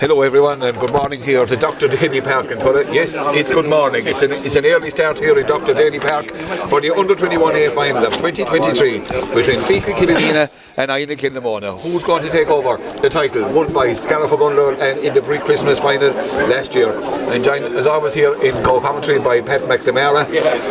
Hello everyone and good morning here to Dr. Daly Park in Tulla. Yes, it's good morning. It's an, it's an early start here in Dr. Daly Park for the Under 21A final of 2023 between Feakle Killanena and Inagh Kilnamona. Who's going to take over the title? Won by Scariff Ogonnelloe and in the pre-Christmas final last year. And joined as always here in Go commentary by Pat McNamara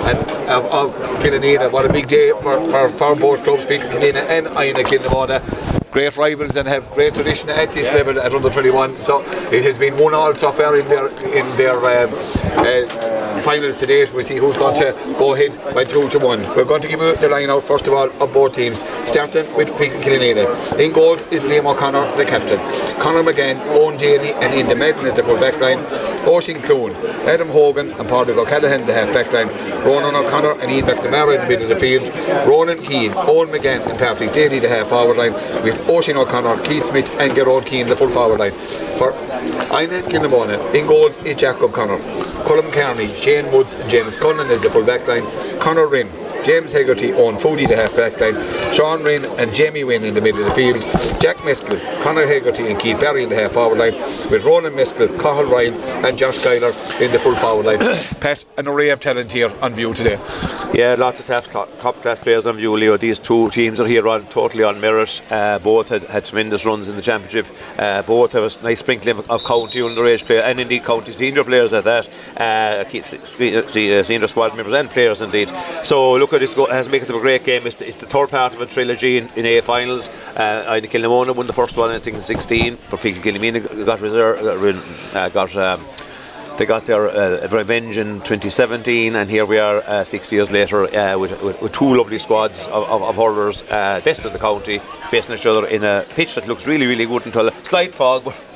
and of, of Killanena. What a big day for, for, for both clubs, Feakle Killanena and Inagh Kilnamona great rivals and have great tradition at this level at under 21. So it has been one all so far in their in their um, uh, finals to date. We'll see who's going to go ahead by two to one. We're going to give you the line out first of all of both teams, starting with Killanena. In goals is Liam O'Connor, the captain. Conor McGann, Owen Daly, and in the middle is the full back line. Oisin Clune, Adam Hogan, and Padraig O'Callaghan, the half back line. Ronan O'Connor and Ian McNamara in the middle of the field. Ronan Keane, Owen McGann, and Patrick Daly, the half forward line. With Oisin O'Connor, Keith Smith and Gerard Keane, the full forward line. For Inagh Kilnamona, in goals is Jacob Connor. Colm Kearney, Shane Woods and James Cullen is the full back line. Connor Rinn, James Hegarty, Owen Foodie the half back line, Sean Rinn and Jamie Wynn in the middle of the field, Jack Meskell, Conor Hegarty and Keith Barry in the half forward line, with Ronan Meskell, Cahill Ryan and Josh Schuyler in the full forward line. Pat, an array of talent here on view today. Yeah, lots of top, top class players on view, Leo. These two teams are here on totally on merit. Uh, both had, had tremendous runs in the championship. Uh, both have a nice sprinkling of, of county underage players and indeed county senior players at that. Uh, senior squad members and players indeed. So look at this go, has makes it a great game. It's the, it's the third part of a trilogy in, in A finals. Uh, Inagh Kilnamona won the first one, I think, in 16. But Feakle Killanena got reserve, uh, got. Um, they got their uh, revenge in 2017, and here we are uh, six years later uh, with, with, with, two lovely squads of, of, of hurlers, uh, best in the county, facing each other in a pitch that looks really, really good until a slight fog.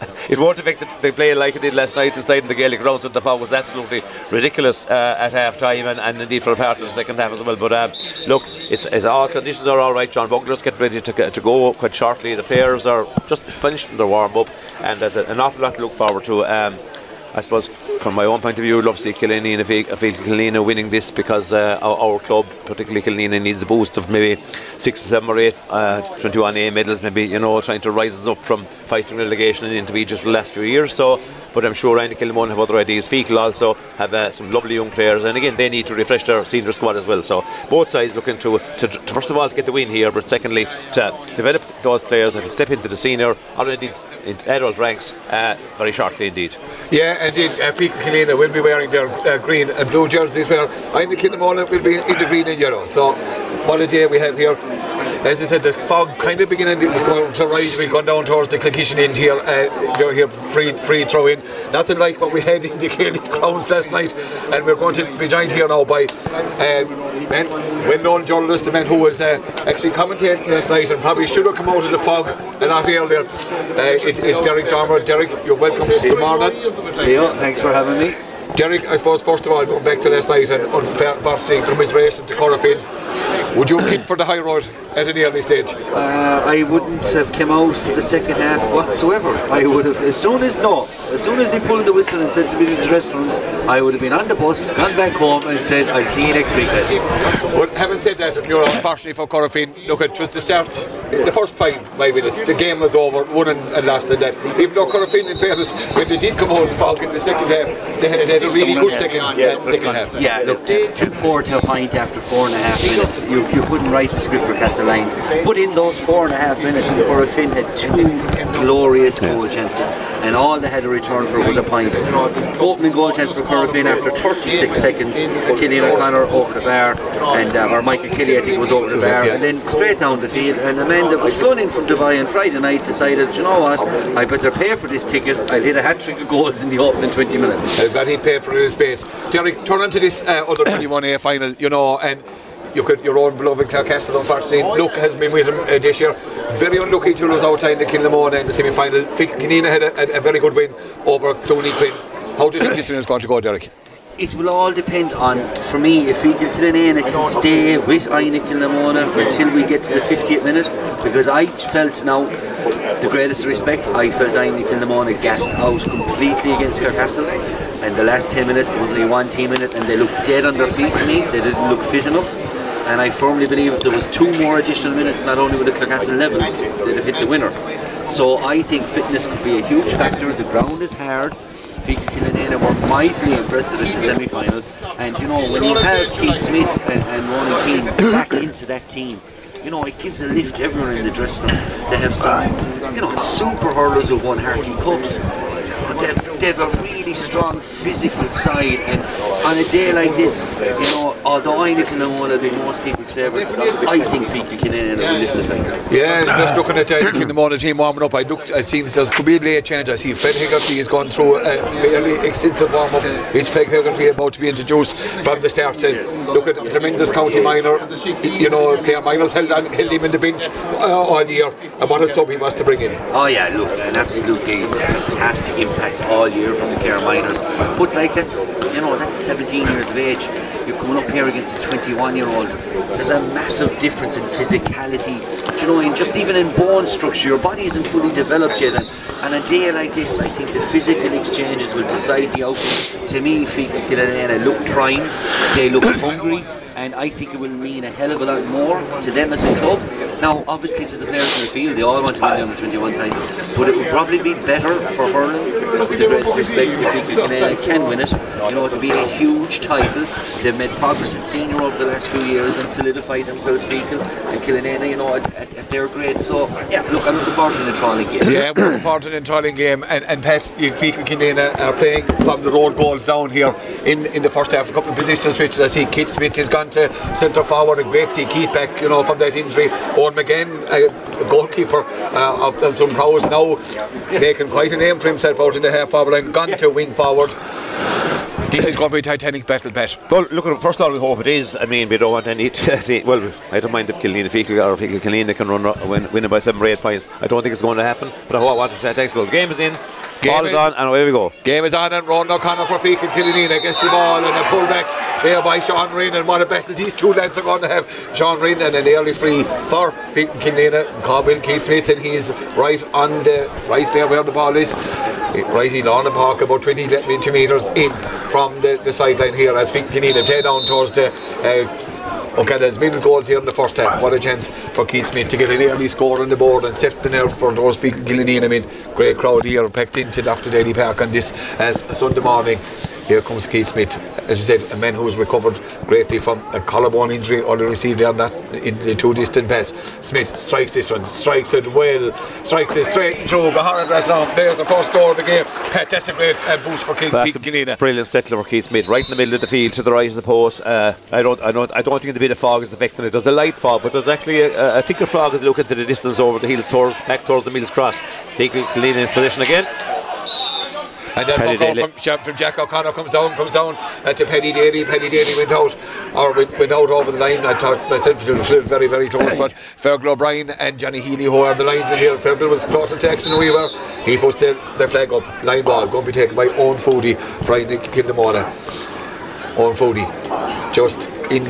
But it won't affect the, the play like it did last night inside in the Gaelic grounds when the fog was absolutely ridiculous uh, at half time and, and, indeed for part of the second half as well. But uh, look, it's, it's, all conditions are all right. John Bugler's getting ready to, to go quite shortly. The players are just finished from their warm up, and there's an awful lot to look forward to. Um, I suppose from my own point of view, I'd love to see and Killaney winning this because uh, our, our, club, particularly Killaney, needs a boost of maybe six, or seven, or eight uh, 21A medals, maybe, you know, trying to rise us up from fighting relegation into just for the last few years. So but I'm sure Ryan Kilmon have other ideas. Feakle also have uh, some lovely young players, and again, they need to refresh their senior squad as well. So both sides looking to, to, to first of all to get the win here, but secondly to develop those players and step into the senior or indeed into adult ranks uh, very shortly indeed. Yeah, indeed. Uh, Feakle Kilina will be wearing their uh, green and blue jerseys, where Ryan Kilmon will be in the green and yellow. So what a day we have here as I said, the fog kind of beginning to rise. We've gone down towards the Kilkishen end here, uh, here free, free throw in. Nothing like what we had in the Gaelic grounds last night. And we're going to be joined here now by uh, man, well-known journalist, the man who was uh, actually commentating last night and probably should have come out of the fog and not earlier. Uh, it, it's Derek Dormer. Derek, you're welcome. Good morning. Leo, thanks for having me. Derek, I suppose first of all, going back to last night and unfortunately commiseration to Corofin. Would you kicked for the high road at any early stage? Uh, I wouldn't have come out for the second half whatsoever. I would have, as soon as no, as soon as they pulled the whistle and said to me to the dressing rooms, I would have been on the bus, gone back home, and said, "I'll see you next week." But having said that, if you're unfortunately for Corofin, look, it was the start, the first five five minutes, the game was over, won and, and lost, and that. Even though Corofin, in fairness, when they did come out and fog in the second half, they had, they had a really good second, yeah, second half. Yeah, look, took four to a pint after four and a half minutes. You, you couldn't write the script for Castlelaines. Put in those four and a half minutes before Finn had two glorious goal chances, and all they had to return for was a point. Opening goal chance for Corofin after 36 seconds. Killian O'Connor over the bar, and uh, or Michael Kelly I think was over the bar, and then straight down the field. And a man that was flown in from Dubai on Friday night decided, you know what, I better pay for this ticket. I'll hit a hat trick of goals in the opening 20 minutes. I've got to pay for it in space. Derek, turn on to this uh, other 21A final, you know, and you could your own beloved Clarecastle unfortunately Luke has been with him uh, this year. Very unlucky to lose out in the Kilnamona in the semi-final. Kinina had a, a, a, very good win over Clooney Quinn. How do you think this is going to go Derek? it will all depend on, for me, if we get Killanena can stay with Inagh Kilnamona until we get to the 50th minute, because I felt now, the greatest respect, I felt Inagh Kilnamona gassed out completely against Clarecastle, and the last 10 minutes, there was only one team in it, and they looked dead on their feet to me, they didn't look fit enough and I firmly believe if there was two more additional minutes, not only would the Clarecastle levels, they'd have hit the winner. So I think fitness could be a huge factor. The ground is hard. Feakle Killanena were mightily impressive in the semi-final, and you know when you have Keith Smith and, and Ronan Keane back into that team, you know, it gives a lift to everyone in the dressing room. They have some, you know, super hurlers who won Harty Cups, but they've, they've a really strong physical side. And on a day like this, you know, although I Nicola will be most people's favourites, I think Feakle Killanena will lift the title. Yeah, just looking at the in the morning team warming up, I looked. It seems there could be a late change. I see Fred Hegarty has gone through a fairly extensive warm up. It's Fred Hegarty about to be introduced from the start. To look at tremendous county minor. You know, Clare Minors held, held him in the bench uh, all year, and what a sub he was to bring in. Oh yeah, look, an absolutely fantastic impact all year from the Clare Minors. But like that's you know that's 17 years of age. You're coming up here against a 21 year old. There's a massive difference in physicality. Do you know, in just even in bone structure, your body isn't fully developed yet. And, and a day like this, I think the physical exchanges will decide the outcome. To me, Feakle Killanena uh, look primed. They look hungry and I think it will mean a hell of a lot more to them as a club. Now, obviously, to the players in the field, they all want to win the under 21 title, but it would probably be better for hurling, with the greatest respect people Canada can win it. You know, it would be a huge title. They've made progress at senior over the last few years and solidified themselves Feakle and Killanena, you know, at, at, at their grade. So, yeah, look, I'm looking forward to the trolley game. Yeah, we're looking forward to the enthralling game. And, and Pat, Feakle Killanena are playing from the road goals down here in, in the first half. A couple of position switches. I see Keith Smith has gone to centre forward. A great see Keith back, you know, from that injury. Owen McGann, a goalkeeper uh, of, of some prowess now, making quite a name for himself out in the half forward line. Gone to wing forward. This is going to be a titanic battle, Pat. Well, look, first of all, we hope it is. I mean, we don't want any. well, I don't mind if Killeen, Feakle or Feakle Killeen can run, win, win it by seven or eight points. I don't think it's going to happen, but I want to take The game is in. Game ball is in. on, and away we go. Game is on and Ron O'Connor for Feakle Killanena gets the ball and a pullback there by Sean Ryan and what a battle these two lads are going to have. Sean Ryan and an early free for Feakle Killanena. Colville Keith Smith and he's right on the right there where the ball is. Right in on the park about 20 metres in from the, the sideline here as Feakle Killanena play down towards the uh, Okay, there's been goals here in the first half. What a chance for Keith Smith to get an early score on the board and set the nerve for those Killanena. I mean, great crowd here packed into Dr. Daly Park on this as Sunday morning. Here comes Keith Smith, as you said, a man who has recovered greatly from a collarbone injury or received there that in the two distant pass. Smith strikes this one, strikes it well, strikes it straight and through. Gahara now. There's the first goal of the game. That's a great uh, boost for Keith That's Feakle a brilliant settler for Keith Smith, right in the middle of the field, to the right of the post. Uh, I don't, I don't, I don't think the bit of fog is affecting it. There's a light fog, but there's actually a, a thicker fog as you look into the distance over the hills towards back towards the Mills Cross. Feakle Killeen in position again. And then Paddy puck Daly. from, Jack- from Jack O'Connor comes down, comes down uh, to Paddy Daly. Paddy Daly went out, or went, went out over the line. I thought myself it was very, very close, but Fergal O'Brien and Johnny Healy, who are the linesmen here, Fergal was closer to action than we were. He put the, the flag up, line ball, going to be taken by Owen Foodie, trying to kill the Mona. Owen Foodie, just in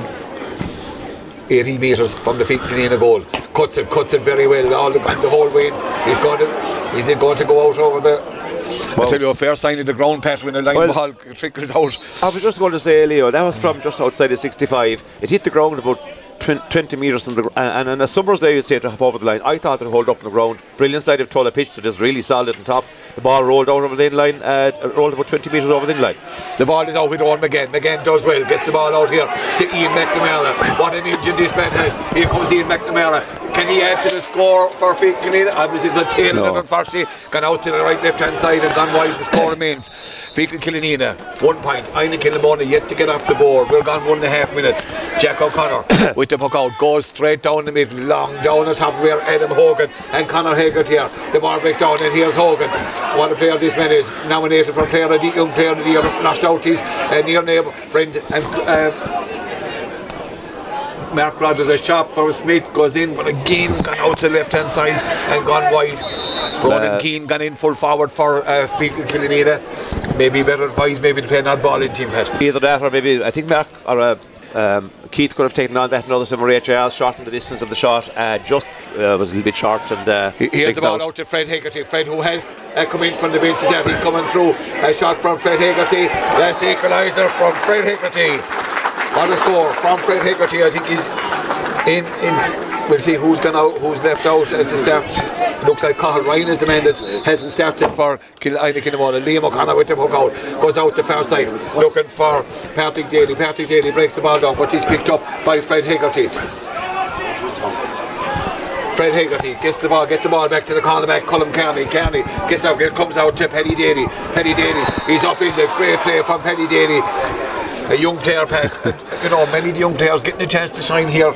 80 metres from the feet in a goal. Cuts it, cuts it very well, all the, the whole way. He's going to, is it going to go out over the. I tell you, a fair sign of the ground, Pat, when the line Well- ball trickles out. I was just going to say, Leo, that was from just outside the 65. It hit the ground about twen- 20 metres from the ground. And, and on a summer's day, you'd say to hop over the line. I thought it would hold up on the ground. Brilliant side of Tulla pitch that is really solid on top. The ball rolled out over the in line, uh, rolled about 20 metres over the in line. The ball is out with Owen McGann. McGann does well, gets the ball out here to Ian McNamara. What an engine this man has. Here comes Ian McNamara. Can he add to the score for Feakle Obviously, it's a tail No. and unfortunately gone out to the right left hand side and gone wide. The score remains. Feakle Killanena, one point. Inagh Killamona yet to get off the board. We're gone one and a half minutes. Jack O'Connor with the puck out goes straight down the middle, long down the top where Adam Hogan and Conor Hegarty here. The ball breaks down and here's Hogan. What a player this man is. Nominated for player of the young player of the year. Lost out his uh, near neighbour friend and. Uh, Mark Rogers a shot for Smith goes in, but again gone out to the left hand side and gone wide. Ronan Uh, Keane gone in full forward for uh, Feakle Killanena. Maybe better advice, maybe to play not ball in team head. Either that or maybe, I think Mark or uh, um, Keith could have taken on that another similar HIL, shortened the distance of the shot, uh, just uh, was a little bit short. And uh, Here's the ball out to Fred Hegarty. Fred, who has uh, come in from the bench there, he's coming through. A shot from Fred Hegarty. That's the equaliser from Fred Hegarty. Score from Fred Hegarty. I think he's in. in We'll see who's gone out, who's left out uh, at the start. Looks like Cahill Ryan is the man that hasn't started for Inagh uh, Kinnamona. Liam O'Connor with the hook out, goes out the far side, looking for Patrick Daly. Patrick Daly breaks the ball down, but he's picked up by Fred Hegarty. Fred Hegarty gets the ball, gets the ball back to the cornerback, Colin Kearney. Kearney gets out, it comes out to Paddy Daly. Paddy Daly, he's up in the great play from Paddy Daly. A young player, Pat. you know, many of the young players getting a chance to shine here.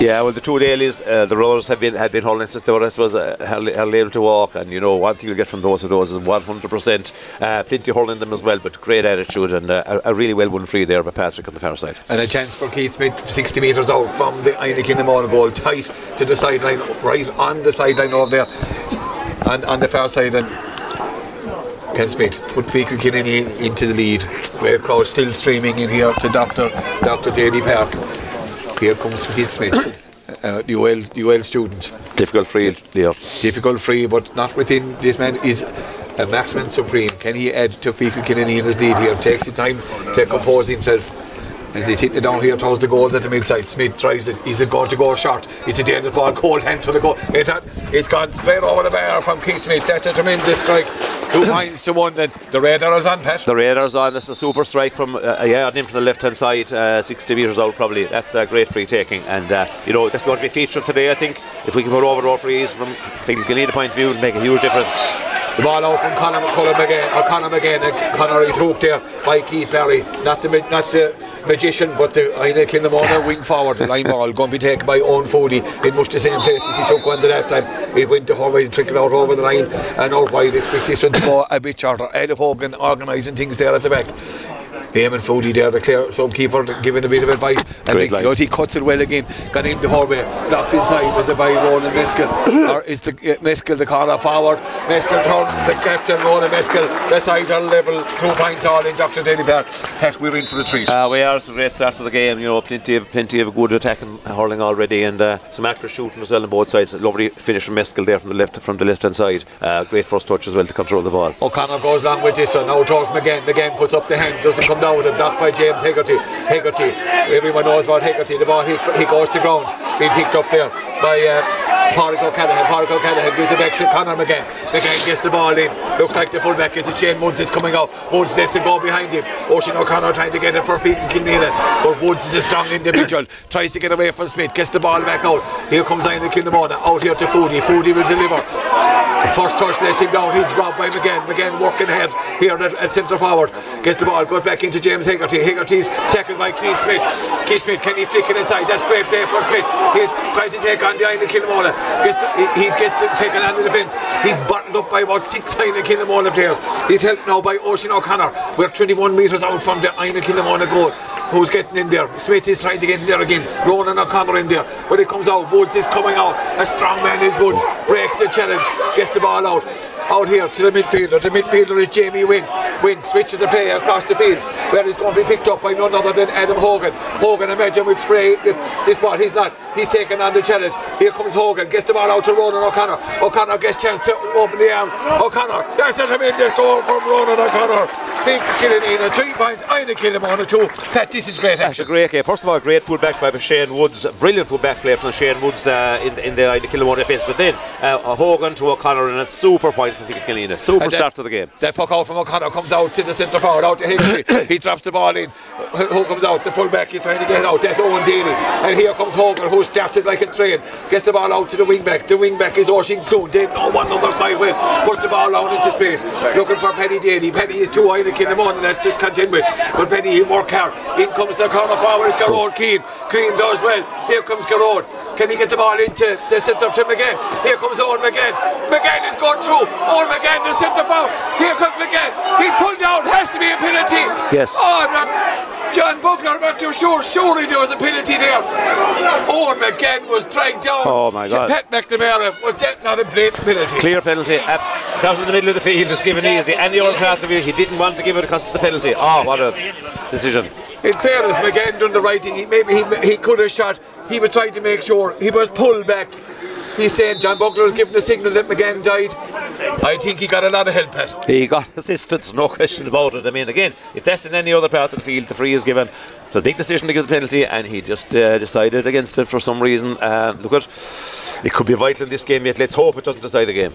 Yeah, well, the two dailies, uh, the rollers have been have been holding since they were, I suppose, uh, able to walk. And you know, one thing you get from those of those is 100%. Uh, plenty holding them as well, but great attitude and uh, a, really well won free there by Patrick on the far side. And a chance for Keith Smith, 60 metres out from the Inagh Kinnamona goal, tight to the sideline, right on the sideline over there, and on the far side. And Ken Smith put Feakle Kennedy into the lead. Great crowd still streaming in here to Dr. Dr. Daly Park. Here comes Keith Smith, uh, the UL, the UL student. Difficult free, Leo. Difficult free, but not within. This man is a marksman supreme. Can he add to Feakle Kennedy in his lead here? Takes his time to compose himself. As he's hitting it down here towards the goals at the midside, Smith tries it. He's a goal to go short. It's a dangerous ball, cold hand for the goal. It had, it's gone straight over the bar from Keith Smith. That's a tremendous strike. Two points to one. Then the radar is on, Pat. The Raiders on. It's a super strike from uh, a yard in from the left hand side, uh, 60 metres out probably. That's a great free taking. And, uh, you know, that's going to be a feature of today, I think. If we can put over our frees from Glenina point of view, it'll make a huge difference. The ball out from Conor McCullum again, or Conor again, and Conor is hooked there by Keith Barry. Not the not the magician, but the Inagh Kilnamona wing forward. The line ball going to be taken by Owen Foodie in much the same place as he took one the last time. It went to Horway, trickled out over the line and out wide. This one to go a bit shorter. Ed Hogan organising things there at the back. Eamon Foodie there, the clear some keeper, giving a bit of advice. And Great Big line. he cuts it well again. Gone into Horway, blocked inside. Was it by Ronan Meskell? or is the uh, Meskell the corner forward? Meskell turns the captain, Ronan Meskell. The sides are level. Two points all in Dr. Daly Park. Pat, we're in for the treat. Uh, we are. It's a great start to the game. You know, plenty of plenty of good attacking hurling already, and uh, some accurate shooting as well on both sides. Lovely finish from Meskell there from the left from the left hand side. Uh, great first touch as well to control the ball. O'Connor goes along with this one. Now towards McGann. McGann puts up the hand. Doesn't come down with a Blocked by James Hegarty. Hegarty. Everyone knows about Hegarty. The ball, he, he goes to ground. Being picked up there by uh, Pádraig O'Callaghan. Pádraig O'Callaghan gives it back to Conor McGann. McGann gets the ball in. Looks like the fullback is it Shane Woods is coming out. Woods lets it go behind him. Oisin O'Connor trying to get it for feet in Kilnina. But Woods is a strong individual. Tries to get away from Smith. Gets the ball back out. Here comes Inagh Kilnamona. Out here to Foodie. Foodie will deliver. First touch lets him down. He's robbed by McGann. McGann working ahead here at, at centre forward. Gets the ball, goes back into James Hegarty. Hegarty's tackled by Keith Smith. Keith Smith, can he flick it inside? That's great play for Smith. He's trying to take on the Kilmona. Gets he, he gets to, taken on the defence. He's bottled up by about six Inagh Kilmona players. He's helped now by Oisin O'Connor. We're 21 metres out from the Inagh Kilmona goal. Who's getting in there? Smith is trying to get in there again. Ronan O'Connor in there. When it comes out, Woods is coming out. A strong man is Woods. Breaks the challenge. Gets the ball out. Out here to the midfielder. The midfielder is Jamie Wynn. Wynn switches the play across the field. Where he's going to be picked up by none other than Adam Hogan. Hogan, imagine, will spray this ball. He's not. He's taking on the challenge. Here comes Hogan. Gets the ball out to Ronan O'Connor. O'Connor gets chance to open the arms. O'Connor. That's a tremendous goal from Ronan O'Connor. Big killing in a three points. Aina Killam on a two. Pat, this is great action. That's a great game. First of all, great full back by Shane Woods. Brilliant full back play from Shane Woods uh, in, in the, Killamore defence. But then uh, a Hogan to O'Connor and a super point from Killeen. Super that- start to the game. That puck out from O'Connor comes out to the centre forward, out to Higginson. he drops the ball in. Who comes out? The full back. He's trying to get it out. That's Owen Daly. And here comes Hogan, who's started like a train. Gets the ball out to the wing back. The wing back is Oisin Clune. They know one number five well. Puts the ball out into space. Looking for Penny Daly. Penny is too high to kill him on, and that's to contend with. But Penny, he work hard. In comes the corner forward. Garrod Keane. Keane does well. Here comes Garrod. Can he get the ball into the centre to McGann? Here comes Owen McGann. McGann is going through. Owen McGann, the centre forward. Here comes McGann. He pulled down. Has to be a penalty. Yes. Oh, I'm not. John Bugler, I'm not too sure. Surely there was a penalty there. Owen McGann was dragged down. Oh, my God. Pat McNamara. Was that not a blatant penalty? Clear penalty. Uh, that was in the middle of the field. It's given easy. And the other part of he didn't want to give it because of the penalty. Oh, what a decision. In fairness, McGann done the right thing. He, maybe he, he could have shot. He was trying to make sure he was pulled back. He's saying John Bugler has given the signal that McGann died. I think he got a lot of help, Pat. He got assistance, no question about it. I mean, again, if that's in any other part of the field, the free is given. It's a big decision to give the penalty, and he just uh, decided against it for some reason. Uh, look at it could be vital in this game yet. Let's hope it doesn't decide the game.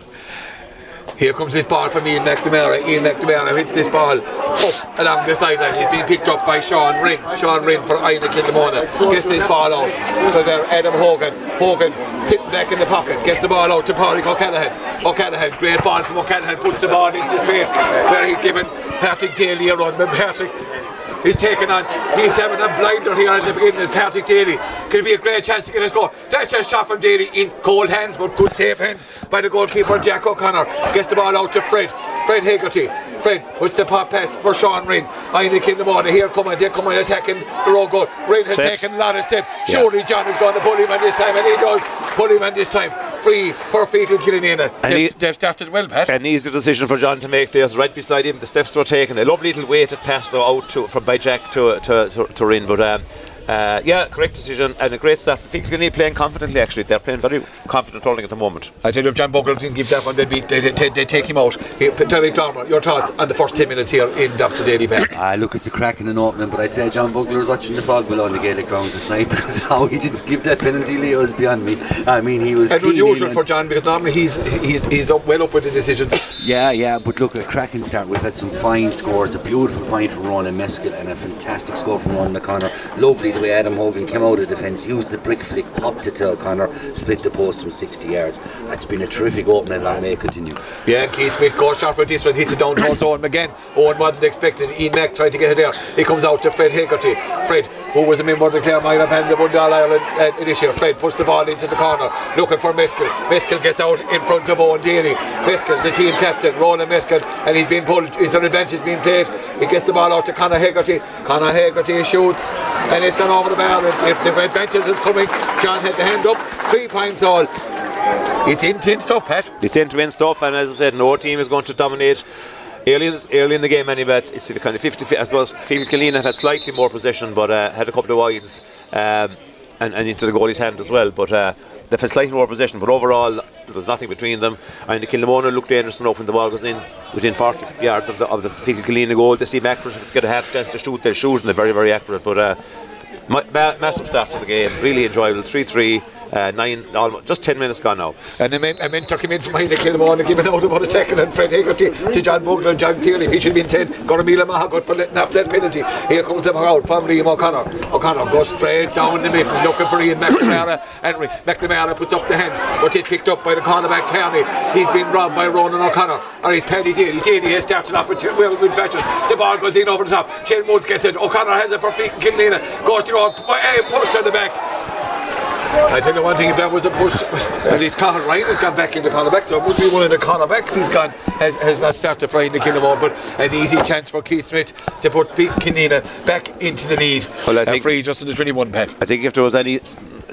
Here comes this ball from Ian McNamara. Ian McNamara hits this ball up along the sideline. He's been picked up by Sean Rinn. Sean Rinn for Inagh Kilmona. Gets this ball out. There, Adam Hogan. Hogan sitting back in the pocket. Gets the ball out to Pádraig O'Callaghan. O'Callaghan, great ball from O'Callaghan. Puts the ball into space where he's given Patrick Daly a run. Patrick He's taken on, he's having a blinder here at the beginning of Patrick Daly. Could be a great chance to get a score. That's a shot from Daly in cold hands, but good safe hands by the goalkeeper Jack O'Connor. Gets the ball out to Fred. Fred Hegarty. Fred puts the pop pass for Sean Rinn. I think in the morning here coming, they're coming attacking the road goal. Rinn has Steps. taken a lot of steps. Surely John is going to pull him in this time, and he does pull him in this time. Free for Feakle Killanena. And They've, he- they've started well, Pat. An easy decision for John to make. There's right beside him. The steps were taken. A lovely little weighted pass though out to, from by Jack to to to, to Rinn. But um, uh, yeah, correct decision and a great start. Feakle Kilkenny playing confidently. Actually, they're playing very confident rolling at the moment. I tell you, if John Bugler didn't give that one, they'd, beat, they they they take him out. Hey, Derek Dormer, your thoughts on the first 10 minutes here in Dr. Daly Park? Ah, look, it's a cracking and opening, but I'd say John Bugler was watching the fog below on the Gaelic grounds this night because how he didn't give that penalty, Leo, is beyond me. I mean, he was And clean unusual for John because normally he's he's he's up, well up with the decisions. Yeah, yeah, but look, a cracking start. We've had some fine scores, a beautiful point from Ronan Meskell and a fantastic score from Ronan O'Connor. Lovely the way Adam Hogan came out of defence, used the brick flick, popped it to O'Connor, split the post from 60 yards. It's been a terrific opening, long may it continue. Yeah, Keith Smith goes shot for this one, hits it down towards Owen again. Owen wasn't expecting. Ian Mack tried to get it there. He comes out to Fred Hegarty. Fred, who was a member of the Clare Minor Band of Bundal Ireland uh, initiative. Fred puts the ball into the corner, looking for Meskell. Meskell gets out in front of Owen Daly. Meskell, the team captain, Roland Meskell, and he's been pulled. Is there advantage being played? He gets the ball out to Conor Hegarty. Conor Hegarty shoots, and it's gone over the bar. If the advantage is coming, John had the hand up. Three points all. It's intense stuff, Pat. It's end-to-end stuff, and as I said, no team is going to dominate. Early, early in the game, anyway, it's, it's kind of 50 I suppose Phil Killeen had slightly more possession, but uh, had a couple of wides um, and, and into the goalie's hand as well. But uh, they've had slightly more possession, but overall, there's nothing between them. And the Kilnamona looked dangerous enough when the ball goes in within 40 yards of the, of the Phil goal. They seem accurate. If they get a half chance to shoot, they'll shoot, and they're very, very accurate. But uh, ma- ma- massive start to the game, really enjoyable. 3 3, uh, 9, almost, just 10 minutes gone now. And meant, I meant took him in from the Kilmore and giving out about a tackle and Fred Hegarty to John Bugler and John Clearly. He should have been saying, Gormila Mahagot for letting off that penalty. Here comes the crowd from Liam O'Connor. O'Connor goes straight down the middle looking for Ian McNamara. and McNamara puts up the hand, but it's picked up by the cornerback Kearney. He's been robbed by Ronan O'Connor. Or he's Paddy Daly. Daly has started off with well with fashion. The ball goes in over the top. Shane Woods gets it. O'Connor has it for feet and Kilnina. Goes to the road. Hey, pushed on the back. I tell you one thing, if that was a push, at least Conor Ryan has gone back into cornerback, so it must be one of the cornerbacks he's got has, has not started frying the Killamore, but an easy chance for Keith Smith to put Kinina back into the lead. Well, I and think- free just in the 21 pad. I think if there was any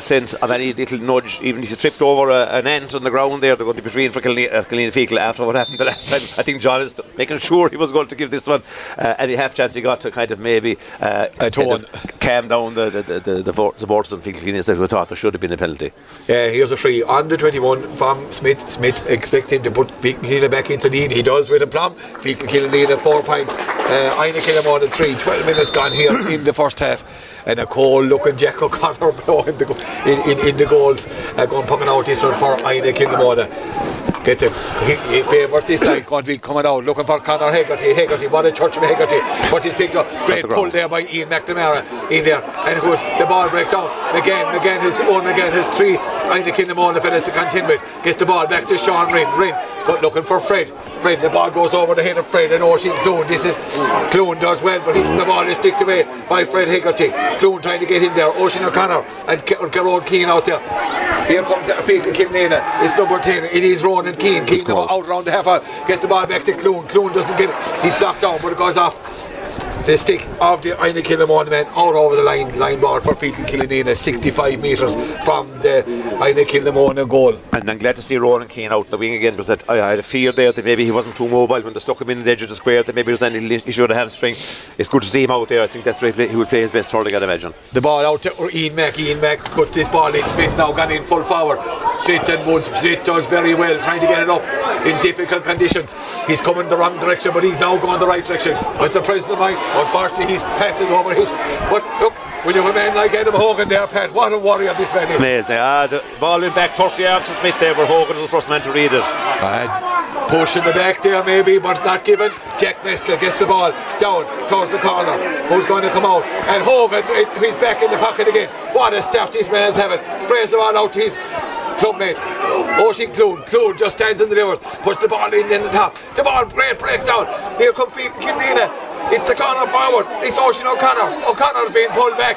sense of any little nudge, even if you tripped over a, an ant on the ground there, they're going to be freeing for Killeen uh, Killeen Feakle after what happened the last time. I think John is making sure he was going to give this one uh, any half chance he got to kind of maybe uh, kind of calm down the the, the, the, the for- supporters and Feakle Killeen instead who thought there should have been a penalty. Yeah, here's a free on the 21 from Smith. Smith expect him to put Feakle back into the lead. He does with a plum. Feakle at four points. Uh, Inagh Killamore at three. 12 minutes gone here in the first half. And a cold looking Jack O'Connor blowing the, go- in, in, in the goals. Uh, going pucking out this one for Inagh Killamore. Gets it. He, he favours this side. Going to be coming out looking for Conor Hegarty. Hegarty, what a church of Hegarty. But he's picked up. Great pull there by Ian McNamara in there. And course, the ball breaks down. Again, again, his own again, his three. Inagh Killamore, the fellas to contend with. Gets the ball back to Sean Rinn. Rinn, but looking for Fred. Fred, the ball goes over the head of Fred and Oisin Clune. This is Clune does well, but he's, the ball is sticked away by Fred Hegarty. Clune trying to get in there. Oisin O'Connor and Ke- Gerard Keane out there. Here comes a Feakle Kilnana. It's number 10. It is Ronan Keane. Keane out round the half hour. Gets the ball back to Clune. Clune doesn't get it. He's knocked down, but it goes off. The stick of the Inagh Killamon man out over the line, line ball for Feakle Killanena, 65 metres from the Inagh Killamon goal. And I'm glad to see Ronan Keane out the wing again because that, I had a fear there that maybe he wasn't too mobile when they stuck him in the edge of the square, that maybe there was any issue with the hamstring. It's good to see him out there. I think that's right. He will play his best hurling, I'd imagine. The ball out to Ian Mack. Ian Mack puts this ball in. Smith now gone in full forward. Smith and Woods. Smith does very well, trying to get it up in difficult conditions. He's coming the wrong direction, but he's now going the right direction. It's a presence of mind. Unfortunately, he's passing over his. But look, will you have a man like Adam Hogan there, Pat, what a warrior this man is. Amazing. Ah, the ball went back 30 yards to Smith there, but Hogan was the first man to read it. Uh, push in the back there maybe, but not given. Jack Meskell gets the ball down towards the corner. Who's going to come out? And Hogan, he's back in the pocket again. What a start this man is having. Sprays the ball out to his clubmate. Oisin Clune. Clune just stands in the doors. Puts the ball in in the top. The ball, great breakdown. Here come Feet Kilnina. It's the corner forward. It's Ocean O'Connor. O'Connor's being pulled back.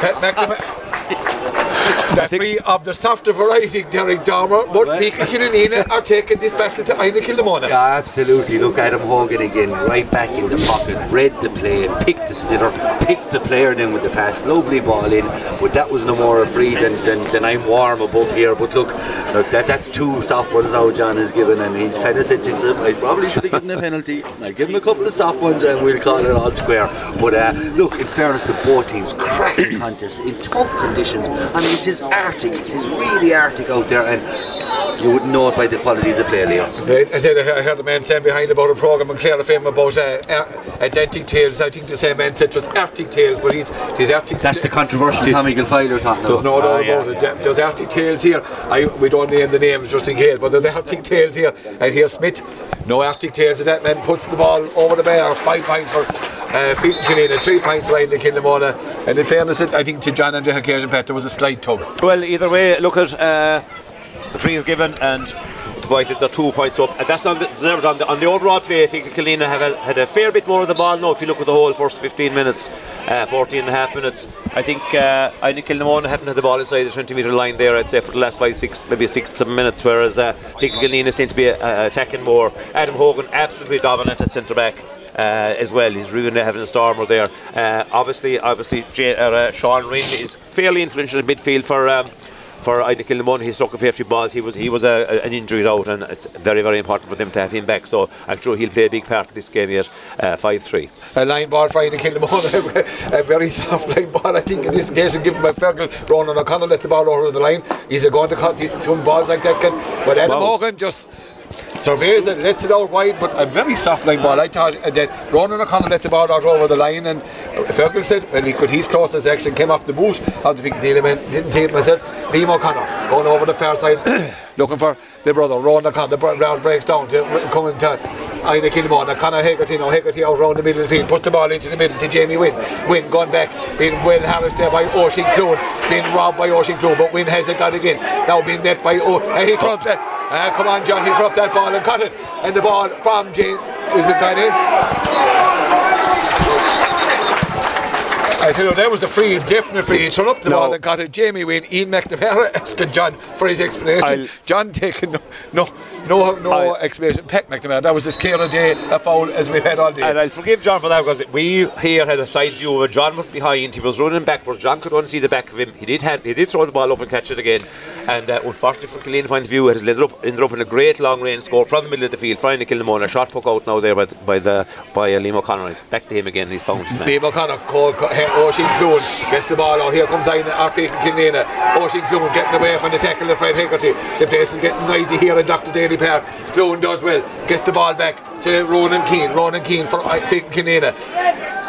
Pat McNamara. the three of the softer variety, Derek Dormer, but well, Feakle Killanena are taking this battle to Inagh Killamona. Yeah, absolutely. Look, Adam Hogan again, right back in the pocket, read the play, picked the stitter, picked the player then with the pass, lovely ball in, but that was no more free than, than, than I'm warm above here. But look, look that, that's two soft ones now John has given, and he's kind of said to himself, I probably should have given a penalty. I give him a couple of soft ones and we'll call it all square. But uh, look, in fairness to both teams, cracking contest in tough conditions. I mean, it is Arctic, it is really Arctic out there, and you wouldn't know it by the quality of the play, Leo. I said I heard a man saying behind about a programme in Clare FM about uh, identical tales. I think the same man said it was Arctic tales, but he's, he's Arctic. That's the controversial Tommy Gilfiler talking There's no doubt ah, about yeah. it. There's Arctic tales here. I, we don't name the names just in case, but there's Arctic tales here. And here's Smith. No Arctic tales, and that man puts the ball over the bar. Five points for uh, Killeen, three points away in the Kilnamona. And in fairness, I think to John and the occasion, Pat, there was a slight tug. Well, either way, look at uh, the free is given and the the two points up. And that's on the, on the, on the overall play. I think Kalina have a, had a fair bit more of the ball now. If you look at the whole first 15 minutes, uh, 14 and a half minutes, I think uh, I think Kilnamona haven't had the ball inside the 20 metre line there. I'd say for the last five, six, maybe six, seven minutes. Whereas uh, I think Killeen seem to be uh, attacking more. Adam Hogan absolutely dominant at centre back uh, as well. He's really having a stormer there. Uh, obviously, obviously, Jay, uh, Sean Rinn is fairly influential in midfield for. Um, for Inagh Kilmon, he struck a fair few balls. He was he was a, a, an injury out, and it's very very important for them to have him back. So I'm sure he'll play a big part in this game yet. Uh, five three. A line ball for Inagh Kilmon, a very soft line ball. I think in this occasion given by Fergal. Ronan O'Connor let the ball over the line. He's going to cut these two balls like that. Can, but Adam wow. Morgan just surveys it, lets it out wide, but a very soft line ball. I thought that Ronan O'Connor let the ball out over the line, and Fergal said when he could, he's his closest action came off the boot of the Vic element. Didn't see it myself. Liam O'Connor going over the far side, looking for the brother Ronan O'Connor. The ground breaks down to coming to Inagh Kilmon. O'Connor Hegarty, now Hegarty out around the middle of the field, puts the ball into the middle to Jamie Wynn. Wynn gone back, being well harassed there by Oisin Clune, being robbed by Oisin Clune, but Wynn has it got again. Now being met by O, and he dropped that. Uh, come on, John, he dropped that ball and cut it. And the ball from Jane, is it going in? I tell you, that was a free, definite free. Turned up the no. ball and got it. Jamie Wynn, Ian McNamara asking John for his explanation. I'll John taking no, no, no, no explanation. Pat McNamara, that was as clear a day a foul as we've had all day. And I'll forgive John for that because we here had a side view where John was behind. He was running backwards. John could only see the back of him. He did hand, he did throw the ball up and catch it again. And uh, unfortunately, from Killeen point of view, it has ended up, ended up in a great long range score from the middle of the field. Trying to kill Finally, Kilmona shot puck out now there by, by the by uh, Liam O'Connor. It's back to him again. He's found. Liam O'Connor, Cole, Oisin Clune gets the ball out. Oh, here comes Aina Arfik Kilnina. Oisin Clune getting away from the tackle of Fred Hegarty. The place is getting noisy here in Dr. Daly Park. Clune does well, gets the ball back to Ronan Keane. Ronan Keane for Arfik Kilnina.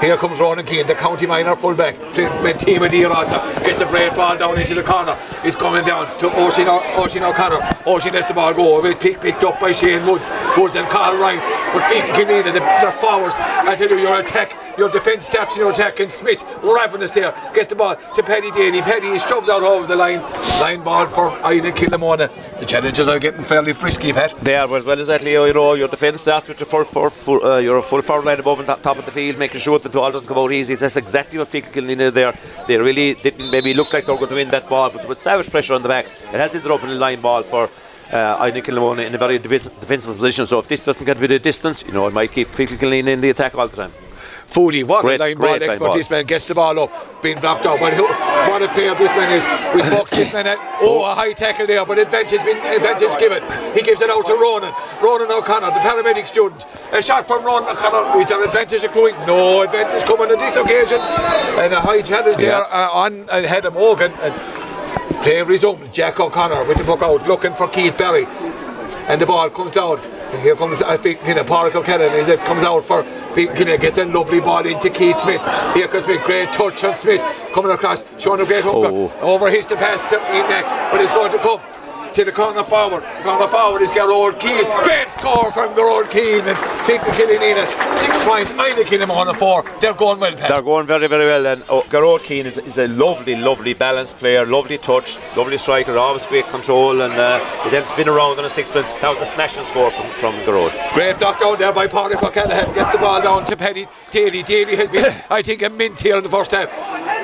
Here comes Ronan Keane, the county minor fullback. Mentima Diarasa gets the great ball down into the corner. It's coming down to Oisin, Oisin O'Connor. Oisin lets the ball go. It's picked, picked up by Shane Woods. Woods and Carl Ryan. But Feakle Kilnina, the, the forwards, I tell you, your attack your defence starts your attack and Smith ravenous there gets the ball to Paddy Daly Paddy is shoved out over the line line ball for Inagh Killamona the challenges are getting fairly frisky Pat they are as well as that Leo you know your defence starts with your full, full, full, uh, your full forward line above and top of the field making sure that the ball doesn't come out easy. That's exactly what Feakle Kilnina there. They really didn't maybe look like they were going to win that ball but with savage pressure on the backs it has ended up in a line ball for uh, Killamona in a very defensive position. So if this doesn't get a bit of distance you know it might keep Feakle Kilnina in the attack all the time Foodie, what Great- a line great line ball. this man gets the ball up, being blocked out. But who, what a player this man is. We to this man at, oh, a high tackle there, but advantage, advantage given. He gives it out to Ronan. Ronan O'Connor, the paramedic student. A shot from Ronan O'Connor. Is there advantage accruing? No advantage coming on this occasion. And a high challenge Yeah. there uh, on ahead of Morgan. And play resumed. Jack O'Connor with the puck out, looking for Keith Barry. And the ball comes down. Here comes, I think, you know, Park as it comes out for, you know, gets a lovely ball into Keith Smith. Here comes Smith, great touch on Smith, coming across, showing a great. Oh. Over his to pass to Enoch, but it's going to come to the corner forward. Corner forward is Gerard Keane. Great score from Gerard Keane and Finkel Killinina. Six points, Einikin on a four. They're going well, Pat. They're going very, very well. And oh, Garrod Keane is, is a lovely, lovely balanced player, lovely touch, lovely striker, always great control, and uh, he's able to spin around on a sixpence. That was a smashing score from, from Garrod. Great knock down there by Pádraig O'Callaghan. Gets the ball down to Penny Daly. Daly has been, I think, a mint here in the first half.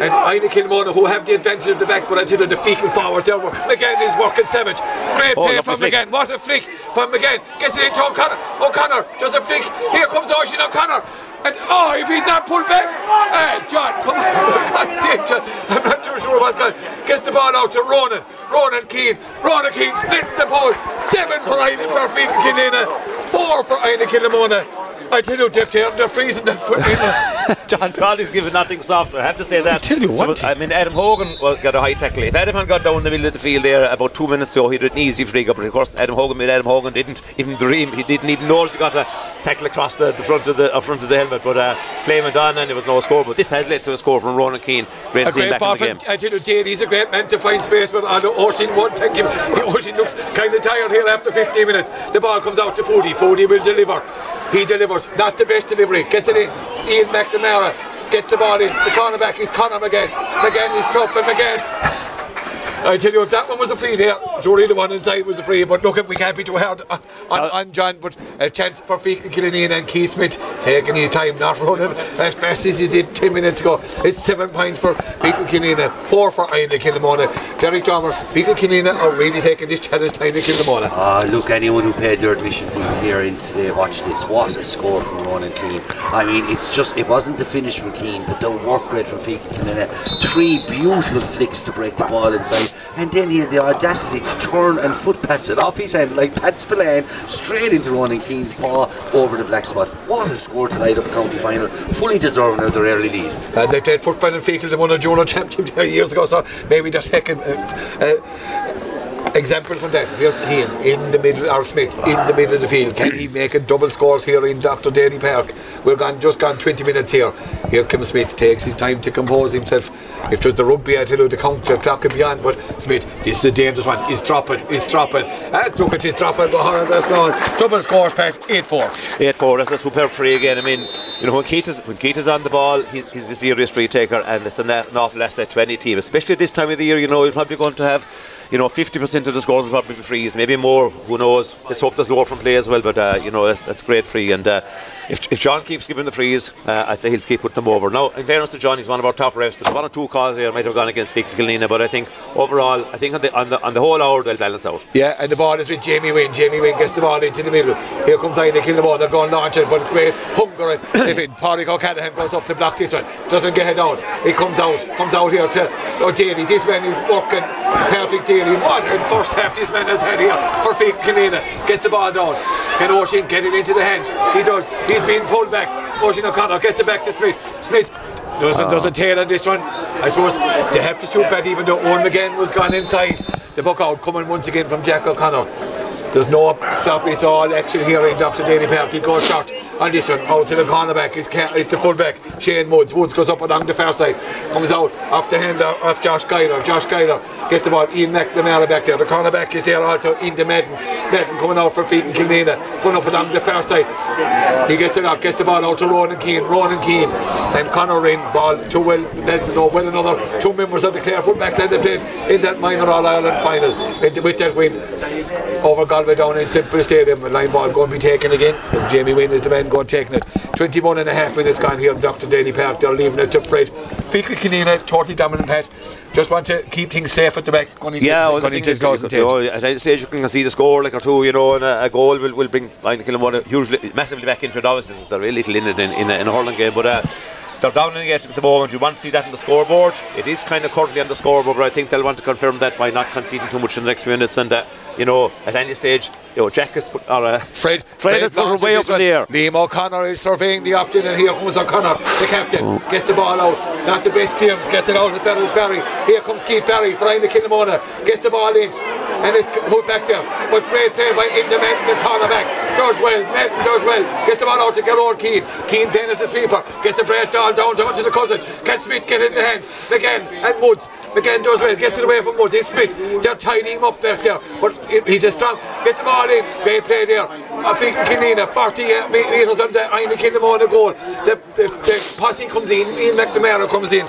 And Ina Kilmona, who have the advantage of the back, but you, the Feakle forward there. McGann is working savage. Great Oh, play lovely from. McGann. What a flick from McGann. Gets it into O'Connor. O'Connor does a flick. Here comes Oisin O'Connor. And oh, if he's not pulled back, hey, John, come on, God's sake, John. I'm not too sure what's going. Gets the ball out to Ronan. Ronan Keane. Ronan Keane splits the ball. Seven for Ina for Finkinina. Four for Ina Kilmona. I tell you, Def, they're, freezing that foot. John Crowley's given nothing soft. I have to say that. I tell you one I mean, Adam Hogan got a high tackle. If Adam had got down the middle of the field there about two minutes ago, he'd had an easy free up. But of course, Adam Hogan, Adam Hogan didn't even dream. He didn't even notice he got a tackle across the, the front of the uh, front of the helmet. But uh, play went on and there was no score. But this has led to a score from Ronan Keane. Great A to see him great back ball in the from, game. I tell you, Daly's a great man to find space, but I know Oisin won't take him. Oisin looks kind of tired here after 15 minutes. The ball comes out to Foodie. Foodie will deliver. He delivers. Not the best delivery. Gets it in. Ian McNamara gets the in. The cornerback is Conor McGann. McGann is tough, and McGann. I tell you, if that one was a free there, Jory the one inside was a free. But look, we can't be too hard on, on, on John. But a chance for Feakle Killinane and Keith Smith taking his time, not running as fast as he did 10 minutes ago. It's seven points for Feakle Killinane, four for Ian Killamona. Derek Dormer, Feakle Killinane are really taking this challenge time to Ian Killamona. Ah, look, anyone who paid their admission fees here in today, watch this. What a score from Ronan Keane. I mean, it's just, it wasn't the finish from Keane, but the work rate from Feakle Killinane. Three beautiful flicks to break the ball inside, and then he had the audacity to turn and foot pass it off his hand like Pat Spillane straight into Ronan Keane's paw over the black spot. What a score tonight up county final, fully deserving of their early lead. And they played football in Feakle, they won a junior championship there years ago, so maybe they're taking. Uh, uh, Example from that. Here's Keane in the middle, or Smith in the middle of the field. Can he make a double scores here in Dr. Daly Park? We're gone, just gone 20 minutes here. Here comes Smith, takes his time to compose himself. If it was the rugby, I'd tell you, the count, the clock and beyond. But Smith, this is a dangerous one. He's dropping, he's dropping. Ah, look at his dropping. Go hard, that's not. Double scores, Pat, 8 4. 8 4, that's a superb free again. I mean, you know, when Keith is, when Keith is on the ball, he, he's a serious free taker, and it's an, an awful asset to any team, especially this time of the year. You know, you're probably going to have, you know, 50% of the scores will probably be frees, maybe more, who knows. Let's hope there's lower from play as well, but, uh, you know, that's, that's great free. And uh, if, if John keeps giving the frees, uh, I'd say he'll keep putting them over. Now, in fairness to John, he's one of our top refs. There's one or two calls there might have gone against Vic Kilnina, but I think overall, I think on the, on the, on the whole hour, they'll balance out. Yeah, and the ball is with Jamie Wynn. Jamie Wynn gets the ball into the middle. Here comes Ida kill the ball. They're going launch it, but great hunger. if it, Pádraig O'Callaghan goes up to block this one, doesn't get it out. He comes out, comes out here to O'Daly. This man is working. Patrick Daly. What a first half this man has had here for Fake Canada. Gets the ball down. Can Ocean get it into the hand? He does. Being pulled back. Ocean O'Connor gets it back to Smith. Smith doesn't, doesn't tail on this one. I suppose they have to shoot back even though Owen McGann was gone inside. The buck out coming once again from Jack O'Connor. There's no stop, it's all action here in Dr. Daly Park. He goes short on this one, out to the cornerback. It's, it's the fullback, Shane Woods. Woods goes up along the far side, comes out off the hand of, Josh Guyler. Josh Guyler gets the ball, Ian McNamara back there. The cornerback is there also in the Madden. Madden coming out for feet and Kilmina, going up along the far side. He gets it out, gets the ball out to Ronan Keane. Ronan Keane and Connor in ball to well, let's know, well another two members of the Clare fullback line that played in that minor All Ireland final with that win over all the way down in Semple Stadium. The line ball going to be taken again. Jamie Wynn is the man going taking it. 21 and a half minutes gone here in Dr. Daly Park. They're leaving it to Fred. Feakle Kinina, totally dominant Pat. Just want to keep things safe at the back. Going into, Yeah, well, going the into you know, at any stage you can see the score like or two, you know, and a, a goal will, will bring Kilmore hugely, massively back into it. Obviously, there's very little in it in, in, a, in a hurling game, but uh, they're down in it at the moment. You want to see that on the scoreboard. It is kind of currently on the scoreboard, but I think they'll want to confirm that by not conceding too much in the next few minutes. And uh, you know, at any stage, you know, Jack has put or uh, Fred, Fred has put way up in the air. Liam O'Connor is surveying the option, and here comes O'Connor, the captain. Gets the ball out. Not the best James gets it out. It's Ferrell Barry. Here comes Keith Barry, flying the Killamona. Gets the ball in, and it's put back there. But great play by Inda Madden, the cornerback. Does well. Madden does well. Gets the ball out to Gerard Keane. Keane then is the sweeper. Gets the bread down down down to the cousin. Can Smith get in the hand? McGann and Woods. McGann does well. Gets it away from Woods. It's Smith. They're tidying him up back there. But he's a strong. Gets the ball in. Great play there. I think Kinina, 40 uh, metres on the Inagh Kinamona goal. The, the, the posse comes in. Ian McNamara comes in.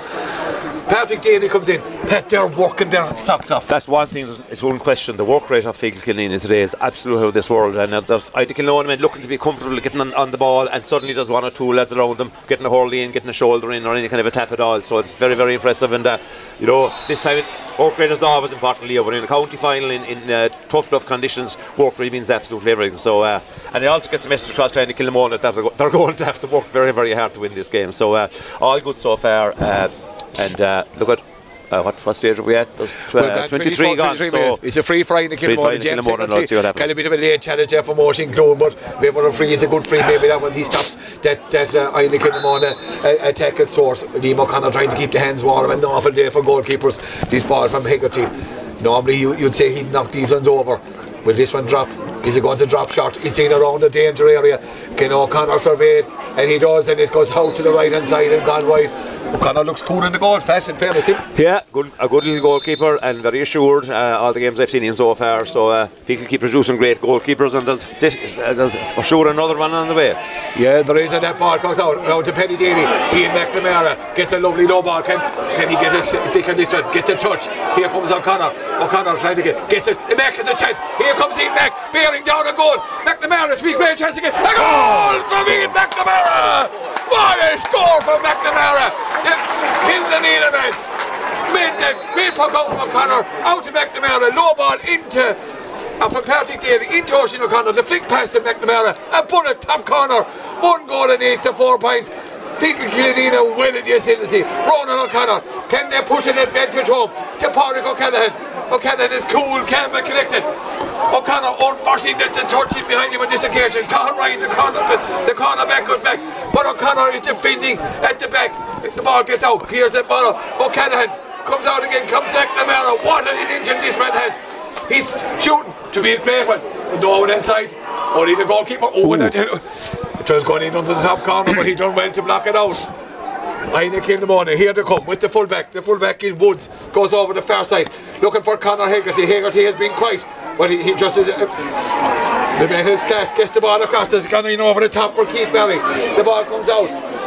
Patrick Daly comes in. Pat, they're working their socks off. That's one thing, it's one question. The work rate of Feakle Killeen today is absolutely out of this world. And uh, there's Inagh Killoan men looking to be comfortable getting on, on the ball, and suddenly there's one or two lads around them getting a hurley in, getting a shoulder in, or any kind of a tap at all. So it's very, very impressive. And, uh, you know, this time, it, work rate is always important, Leo, but in a county final, in, in uh, tough enough conditions, work rate means absolutely everything. So, uh, and it also gets a message across trying to kill them all that they're, go- they're going to have to work very, very hard to win this game. So, uh, all good so far. Uh, and uh, look at. Uh, what, what stage are we at? There's tw- uh, got 23 gone. 23 so. It's a free fry in the Kilmore. James Kilmore, let's see what happens. Kind of a bit of a late challenge there for Motion Clune, but maybe one of free is a good free. Maybe that one he stopped that that uh, in the Kilmore uh, attack at source. Liam O'Connor trying to keep the hands warm. An awful day for goalkeepers. This ball from Hegarty. Normally you, you'd say he'd knock these ones over. Will this one drop? Is it going to drop short? It's in around the danger area. Can O'Connor survey it? And he does, and it goes out to the right hand side and gone wide. O'Connor looks cool in the goals, Pat, in fairness to him. Yeah, good, a good little goalkeeper and very assured. Uh, all the games I've seen him so far. So uh, can keep producing great goalkeepers, and there's, this, uh, there's for sure another one on the way. Yeah, there is, and that ball comes out round to Penny Daly. Ian McNamara gets a lovely low ball. Can can he get a stick on this one? Gets a touch. Here comes O'Connor. O'Connor trying to get gets it. And Mac has a chance. Here comes Ian Mac, bearing down a goal. McNamara to be great chance again. A goal from Ian McNamara. What a score from McNamara. Killanena man. Made that great puck out from O'Connor. Out to McNamara. Low ball into and from Patrick Daly into Oisin O'Connor, the flick pass to McNamara, a bullet top corner, one goal and eight to four points. Feakle Killanena well in the ascendancy. Ronan O'Connor, can they push an advantage home to Pádraig O'Callaghan? O'Callaghan is cool, calm and connected. O'Connor unfortunately there's a in behind him on this occasion. Conor Ryan, the corner, the corner back goes back, but O'Connor is defending at the back. The ball gets out, clears that ball. Uh, O'Callaghan comes out again, comes McNamara. What an engine this man has. He's shooting to be a great one. No one inside. Only the goalkeeper. Oh, and that, it was going in under the top corner, but he done well to block it out. Inagh Kilmona, here they come with the fullback. The fullback is Woods, goes over the far side, looking for Conor Hegarty. Hegarty has been quiet, but he, he just is. Uh, the man is class, gets the ball across, there's gone in over the top for Keith Barry. The ball comes out.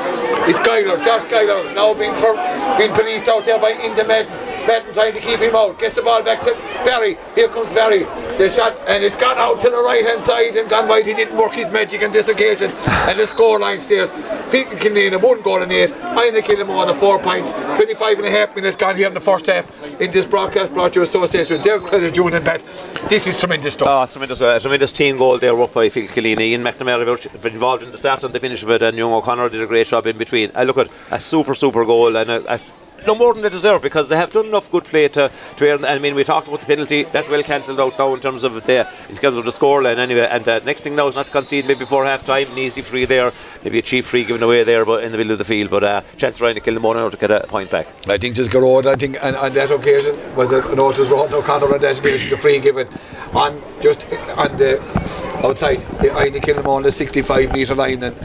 It's Guyler, Josh Guyler, now being, per, being policed out there by Enda Madden. Trying to keep him out, gets the ball back to Barry. Here comes Barry. The shot, and it's gone out to the right hand side and gone wide. He didn't work his magic on this occasion. And the score line stays. Feakle Killanena, one goal and eight. Inagh the four points. 25 and a half minutes gone here in the first half in this broadcast brought to you association with Derg Credit, and Pat. This is tremendous stuff. Oh, tremendous, uh, tremendous team goal there, up by Phil Killeen. Ian McNamara was involved in the start and the finish of it, and young O'Connor did a great job in between. I look at a super, super goal, and a, a, no more than they deserve because they have done enough good play to, to earn. I mean, we talked about the penalty, that's well cancelled out now in terms of the in terms of the scoreline anyway. And uh, next thing now is not to concede maybe before half time, an easy free there, maybe a cheap free given away there, but in the middle of the field. But uh, chance Ryan to kill them now to get a point back. I think just Garrod, I think and on that occasion was it an Otis Rotten O'Connor on that occasion, the free given on just on the outside the Inagh Kilmore on the 65 metre line and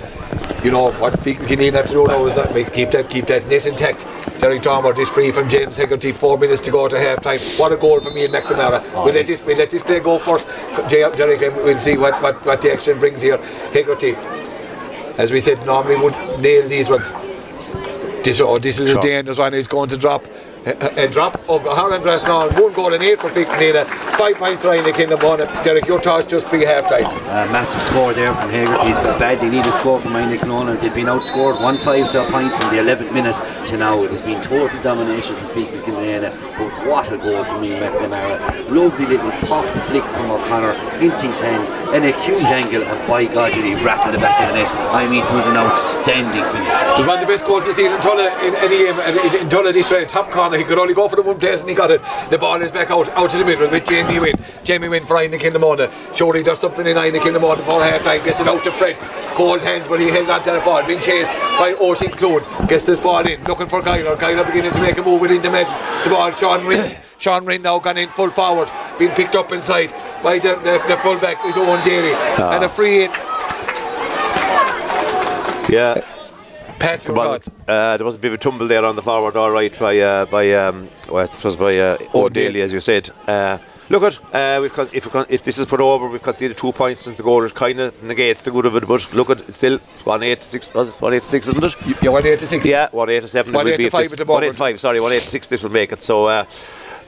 you know what can have to do now is that keep that keep that net intact. Derek Dormer is free from James Hegarty, four minutes to go to half time. What a goal from Ian McNamara. Oh, we'll let this we'll let this play go first. Derek and we'll see what, what, what the action brings here. Hegarty, as we said, normally would nail these ones. This, oh, this is Sure. a dangerous one. He's going to drop. And drop of Holland now, one goal and eight for Ficknina, five points Ryan the Kingdom one. Derek, your thoughts just pre half time. Uh, massive score there from Hegarty. Badly needed score from Minor Clona. They've been outscored 1 5 to a point from the 11th minute to now. It has been total domination for Feakle Killanena. But what a goal from Ian McNamara. Lovely little pop flick from O'Connor into his hand and a huge angle. And by God, did he rattle the back of the net. I mean, it was an outstanding finish. It was one of the best goals we've seen in Tulla in any uh, game. In Tulla this way, top corner, he could only go for the one place and he got it. The ball is back out, out to the middle with Jamie Wynn. Jamie Wynn for in the morning. Surely does something in in the morning before half time, gets it out to Fred. Cold hands, but he held on to the ball, being chased by Oisin Clune. Gets this ball in, looking for Kyler. Kyler beginning to make a move within the mid. The ball, Sean Rinn. Sean Rinn now gone in full forward, being picked up inside by the, the, the fullback, is Owen Daly. And a free in. Yeah. Well, uh, there was a bit of a tumble there on the forward, all right, by uh, by um, well, it was by uh, O'Daly, as you said. Uh, look at uh, we've con- if we con- if this is put over, we've conceded two points since the goal is kind of negates the good of it. But look at it's still one eight to six, one eight to six, isn't it? You- You're 186. Yeah, one eight to seven. One eight to five this- at the One eight to five. Sorry, one eight to six. This will make it. So. Uh,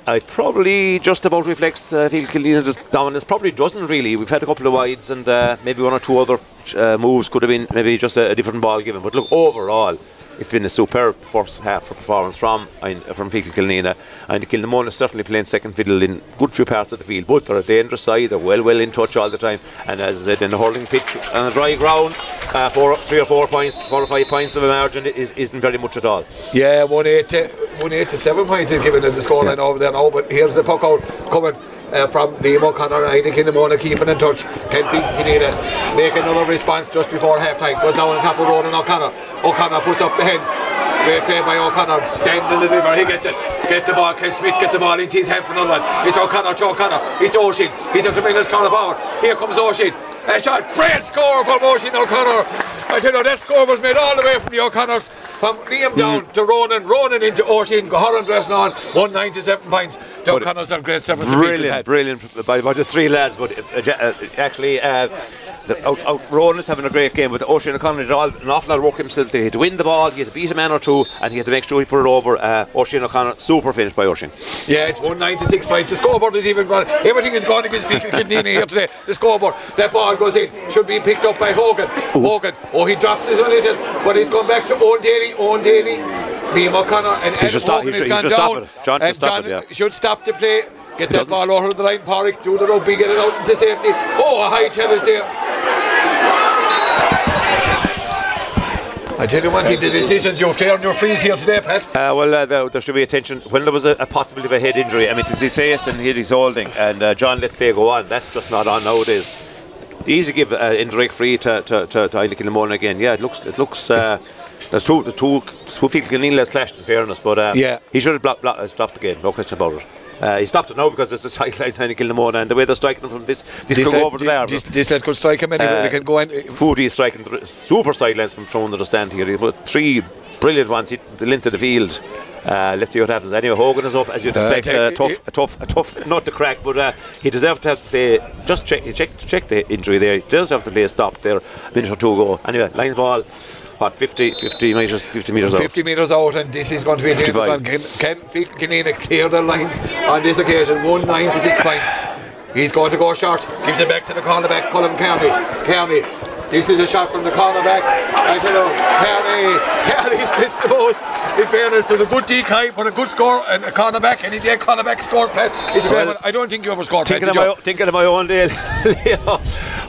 it probably just about reflects uh, Phil Killean's dominance. Probably doesn't really. We've had a couple of wides and uh, maybe one or two other uh, moves could have been maybe just a, a different ball given. But look, overall, it's been a superb first half of performance from from Feakle Killanena. And Kilnamona is certainly playing second fiddle in good few parts of the field. But they're a dangerous side. They're well, well in touch all the time. And as I said, in the hurling pitch on a dry ground, uh, four, three or four points, four or five points of a margin is, isn't very much at all. Yeah, one eight to one eight to seven points is given in the scoreline over there now. But here's the puck out coming uh, from Liam O'Connor. I think in the morning keeping in touch. Beat Kineda make another response just before half time. Goes down on top of Ronan O'Connor. O'Connor puts up the hand. Great play by O'Connor. Stand the river. He gets it. Get the ball. Ken Smith get the ball into his hand for another one. It's O'Connor to O'Connor. It's Oisin. He's a tremendous corner forward. Here comes Oisin. A shot. Great score from Oisin O'Connor. I tell you, that score was made all the way from the O'Connors. From Liam down to Ronan. Ronan into Oisin. Gohoran dressing on. 197 points. The But- O'Connors have great service. Brilliant, brilliant by, the three lads. But uh, uh, uh, actually, uh, the out, out Rowan is having a great game. But Oisin O'Connor did all, an awful lot of work himself. He had to win the ball, he had to beat a man or two, and he had to make sure he put it over. Uh, Oisin O'Connor, super finish by Oisin. Yeah, it's 196 points. The scoreboard is even gone. Everything is gone against Feakle Kildini here today. The scoreboard. That ball goes in. Should be picked up by Hogan. Hogan. Oh, he drops a little, but he's gone back to Owen Daly. Owen Daly. Liam O'Connor and should stop- Hogan he has should- he gone down. John should and stop John it, yeah. should stop the play. Get that ball over the line, Porrick. Do the rugby, get it out into safety. Oh, a high challenge there. I tell you thing, the decisions you've taken your freeze here today, Pat. Uh, well, uh, there, there should be attention when there was a, a possibility of a head injury. I mean, it's his face and he's holding, and uh, John let play go on. That's just not on nowadays. Easy give uh, indirect free to to to, to Heineken Limon again. Yeah, it looks it looks. Uh, there's two the two two feet has clashed in fairness, but uh, Yeah. he should have blocked, blocked, uh, stopped the game. No question about it. Uh, he stopped it now because it's a sideline to Heineken Limon, and the way they're striking from this this, could go over the bar. This, this lad could strike him anywhere. Uh, they can go in. Foodie is striking th- super sidelines from from under the stand here. He put three brilliant ones hit the length of the field. Uh, let's see what happens. Anyway, Hogan is up as you'd Uh, expect. take- Uh, tough, a tough, a tough nut to crack, but uh, he deserved to have to play. Just check, he check, check the injury there. He does have to play a stop there. A minute or two ago. Anyway, line ball. What 50, 50 meters, 50 meters out. 50 metres out, and this is going to be a dangerous 55. one. Can, can clear the lines on this occasion? 196 points. He's going to go short. Gives it back to the cornerback, Colin Kearney. Kearney. This is a shot from the cornerback. I Kearney. Kearney's missed the both. In fairness, it's a good decoy, but a good score, and a cornerback, and the cornerback scores, Pat. It's a great Well, one. I don't think you ever scored, Pat. Thinking of, my, you? o- thinking of my own day,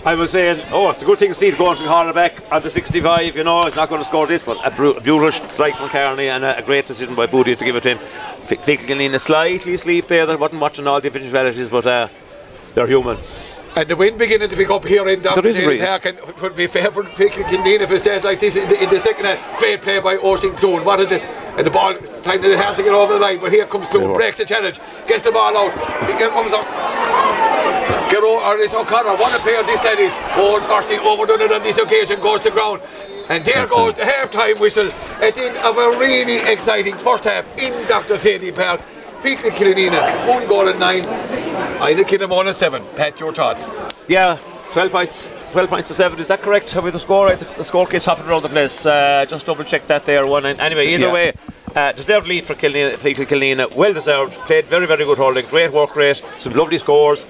I was saying, oh, it's a good thing to see it going from cornerback onto 65. You know, it's not going to score this, but a, bru- a beautiful strike from Kearney and a, a great decision by Foodie to give it to him. Ficklin slightly asleep there. They wasn't watching all the eventualities, but uh, they're human. And the wind beginning to pick up here in Dr. There is a Park, and it would be fair for Killeen if it stays like this in the, in the second half. Great play by Oisin Clune. What did it? And the ball finding it hard to get over the line, but here comes Clune, breaks the challenge, gets the ball out. Here comes up. Get over, or it's O'Connor. What a player this lad is. Oh, unfortunately, overdone it on this occasion, goes to ground. And there goes the half-time whistle at the end of a really exciting first half in Dr. Daly Park. Feakle Killanena, one goal and nine. Inagh Kilnamona seven. Pat, your thoughts? Yeah, 12 points. 12 points to 7, is that correct? Have we the score? The, the score keeps hopping around the place. Uh, just double check that there. One and anyway, either Yeah. way, Uh, deserved lead for Killeen, Feakle well deserved. Played very, very good holding, great work rate, some lovely scores,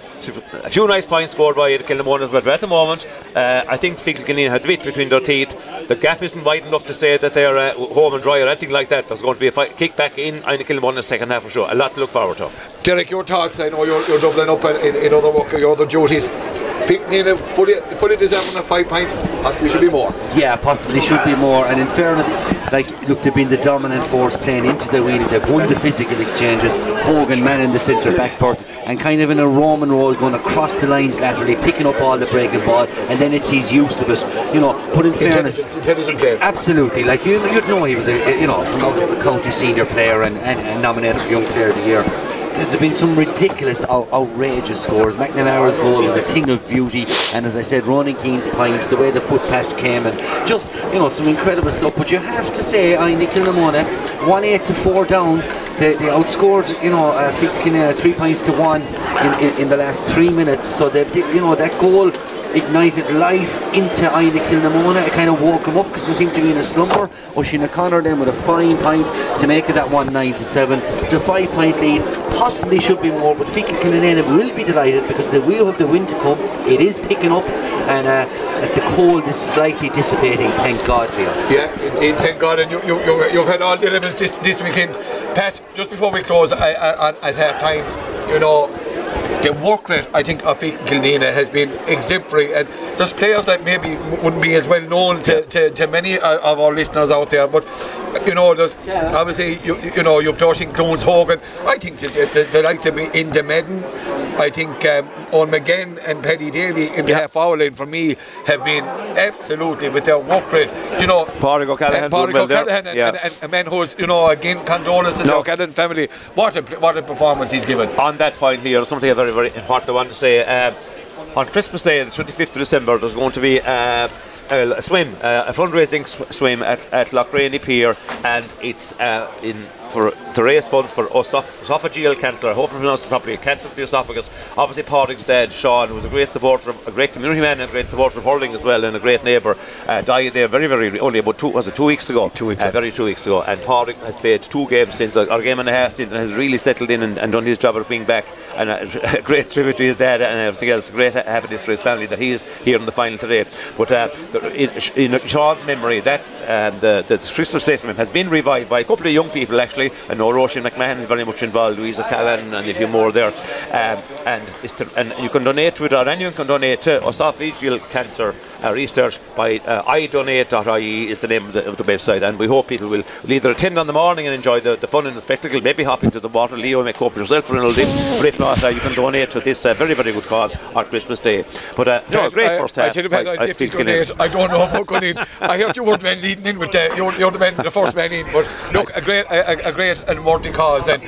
a few nice points scored by the Kilnamonas, but at the moment, uh, I think Killeen had the bit between their teeth. The gap isn't wide enough to say that they're uh, home and dry or anything like that. There's going to be a fight, kick back in Kilnamonas in the second half for sure. A lot to look forward to. Derek, your thoughts? I know you're, you're doubling up in, in other work, your other duties. Nina fully, fully deserving of five points. Possibly should be more. Yeah, possibly should be more. And in fairness, like look, they've been the dominant force playing into the wheel. They've won the physical exchanges. Hogan man in the centre back part and kind of in a Roman roll going across the lines laterally, picking up all the breaking ball, and then it's his use of it. You know, but in fairness, intelligent play. Absolutely, like you, you'd know he was a you know a county senior player and, and, and nominated for Young Player of the Year there's been some ridiculous, outrageous scores. McNamara's goal was a thing of beauty, and as I said, Ronan Keane's points, the way the foot pass came, and just you know some incredible stuff. But you have to say, Inagh Kilnamona, one eight to four down. They, they outscored, you know, uh, three points to one in, in, in the last three minutes. So they, you know, that goal ignited life into Inagh Kilnamona. It kind of woke him up because they seemed to be in a slumber. Oisin O'Connor then with a fine point to make it that 1 9 to 7. It's a five point lead. Possibly should be more, but Feakle Killanena will be delighted because they will have the wind to come. It is picking up and uh, the cold is slightly dissipating, thank God for you. Yeah, indeed, thank God. And you, you, you, you've had all the elements this, this weekend. Pat, just before we close, I, I, at half time, you know, the work rate, I think, of Killanena has been exemplary. And there's players that maybe wouldn't be as well known to, to, to many uh, of our listeners out there, but you know, there's yeah. obviously you, you know you've Dorothy Clones Hogan. I think the, the, the likes of in the Medden, I think um, Owen McGinn and Paddy Daly in the half hour line for me have been absolutely with their work rate. You know, Pádraig O'Callaghan, uh, Pádraig O'Callaghan, and, yeah. and, and, and, a man who's you know again condolences no. to the O'Callaghan family. What a what a performance he's given. On that point here, something very very important I want to say. Uh, on Christmas Day, the 25th of December, there's going to be uh, a swim, uh, a fundraising sw- swim at, at Lochraney Pier, and it's uh, in for to raise funds for esophageal cancer. I hope I pronounced it properly. Cancer of the esophagus. Obviously, Pádraig's dad, Sean, was a great supporter, of, a great community man, and a great supporter of hurling as well, and a great neighbour. Uh, died there very, very only about two was it two weeks ago? Two weeks. Uh, very two weeks ago. And Pádraig has played two games since, or a game and a half since, and has really settled in and, and done his job of being back. And a, a, great tribute to his dad and everything else. Great happiness for his family that he is here in the final today. But uh, in, in Sean's memory, that um, the the Christmas statement has been revived by a couple of young people actually. I know Roisin McMahon is very much involved, Louisa Callan, and a few more there. Um, and, and you can donate to it, or anyone can donate to esophageal cancer uh, research by uh, idonate.ie is the name of the, of the, website. And we hope people will, will, either attend on the morning and enjoy the, the fun and the spectacle, maybe hop into the water. Leo may cope yourself for an old. But if not, uh, you can donate to this uh, very, very good cause on Christmas Day. But uh, no, great I, first half. I, I, I, I, I don't know about going in. I heard you weren't leading in with uh, you're, you're the, man, the first man in. But look, a great, a, a great and worthy cause. And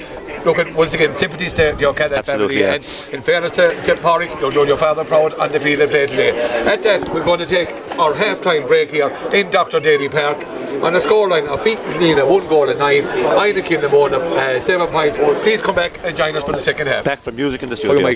look, at, once again, sympathies to the O'Callaghan family. Yeah. And in fairness to, to Pádraig, you're doing your father proud on the field and play today. At that, we're going to take our half-time break here in Dr. Daly Park. On a scoreline of Feet Nina, one goal and nine. Heineken in the morning, uh, seven points. Please come back and join us for the second half. Back for music in the studio.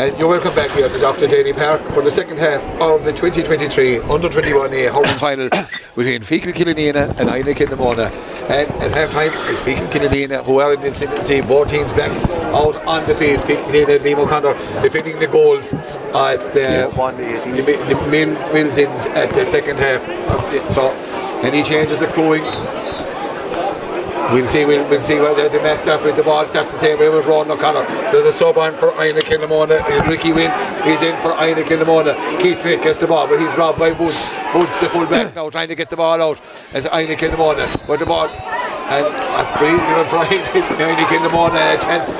And you're welcome back here to Dr. Daly Park for the second half of the 2023 Under 21A hurling final between Feakle Killanena and Inagh Kilnamona. And at half time, it's Feakle Killanena who are in the ascendancy, both teams back out on the field. Feakle and Liam O'Connor defending the goals at the, the, the Mill, Mills in at the second half. So any changes accruing We'll see. We'll, we'll see whether the match up with the ball starts the same way with Ron O'Connor. There's a sub on for Inagh Kilnamona. Uh, Ricky Wynn is in for Inagh Kilnamona. Keith Smith gets the ball, but he's robbed by Woods. Woods the full back now, trying to get the ball out as Inagh Kilnamona. With the ball and a free, you know, for Inagh Kilnamona a chance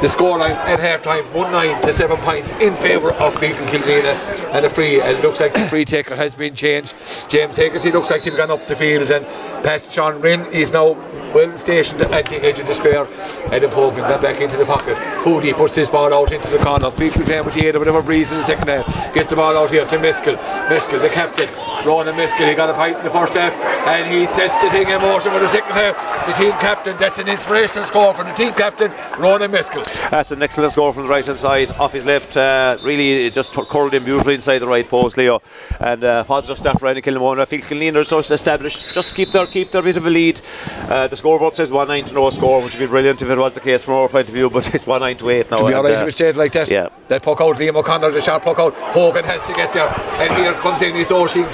the scoreline at half time 1 9 to 7 points in favour of Feakle Killanena and a free and it looks like the free taker has been changed. James Hegarty looks like he's gone up the field. And Pat Sean Rinn is now well stationed at the edge of the square. Adam Hogan got back into the pocket. Foodie puts this ball out into the corner. Feakle playing with the 8 or whatever breeze in the second half. Gets the ball out here to Meskell. Meskell the captain Ronan Meskell he got a pipe in the first half. And he sets the thing in motion for the second half. The team captain that's an inspirational score for the team captain Ronan Meskell That's an excellent score from the right hand side, off his left. Uh, really, just t- curled him beautifully inside the right post, Leo. And uh, positive start for Andy Kilmona. I feel Killeen are so established. Just keep their keep their bit of a lead. Uh, the scoreboard says 1 9 to no score, which would be brilliant if it was the case from our point of view, but it's 1 9 to 8 now. To be alright uh, with state like that. yeah. That puck out, Liam O'Connor, the sharp puck out. Hogan has to get there. And here comes in his Oshie.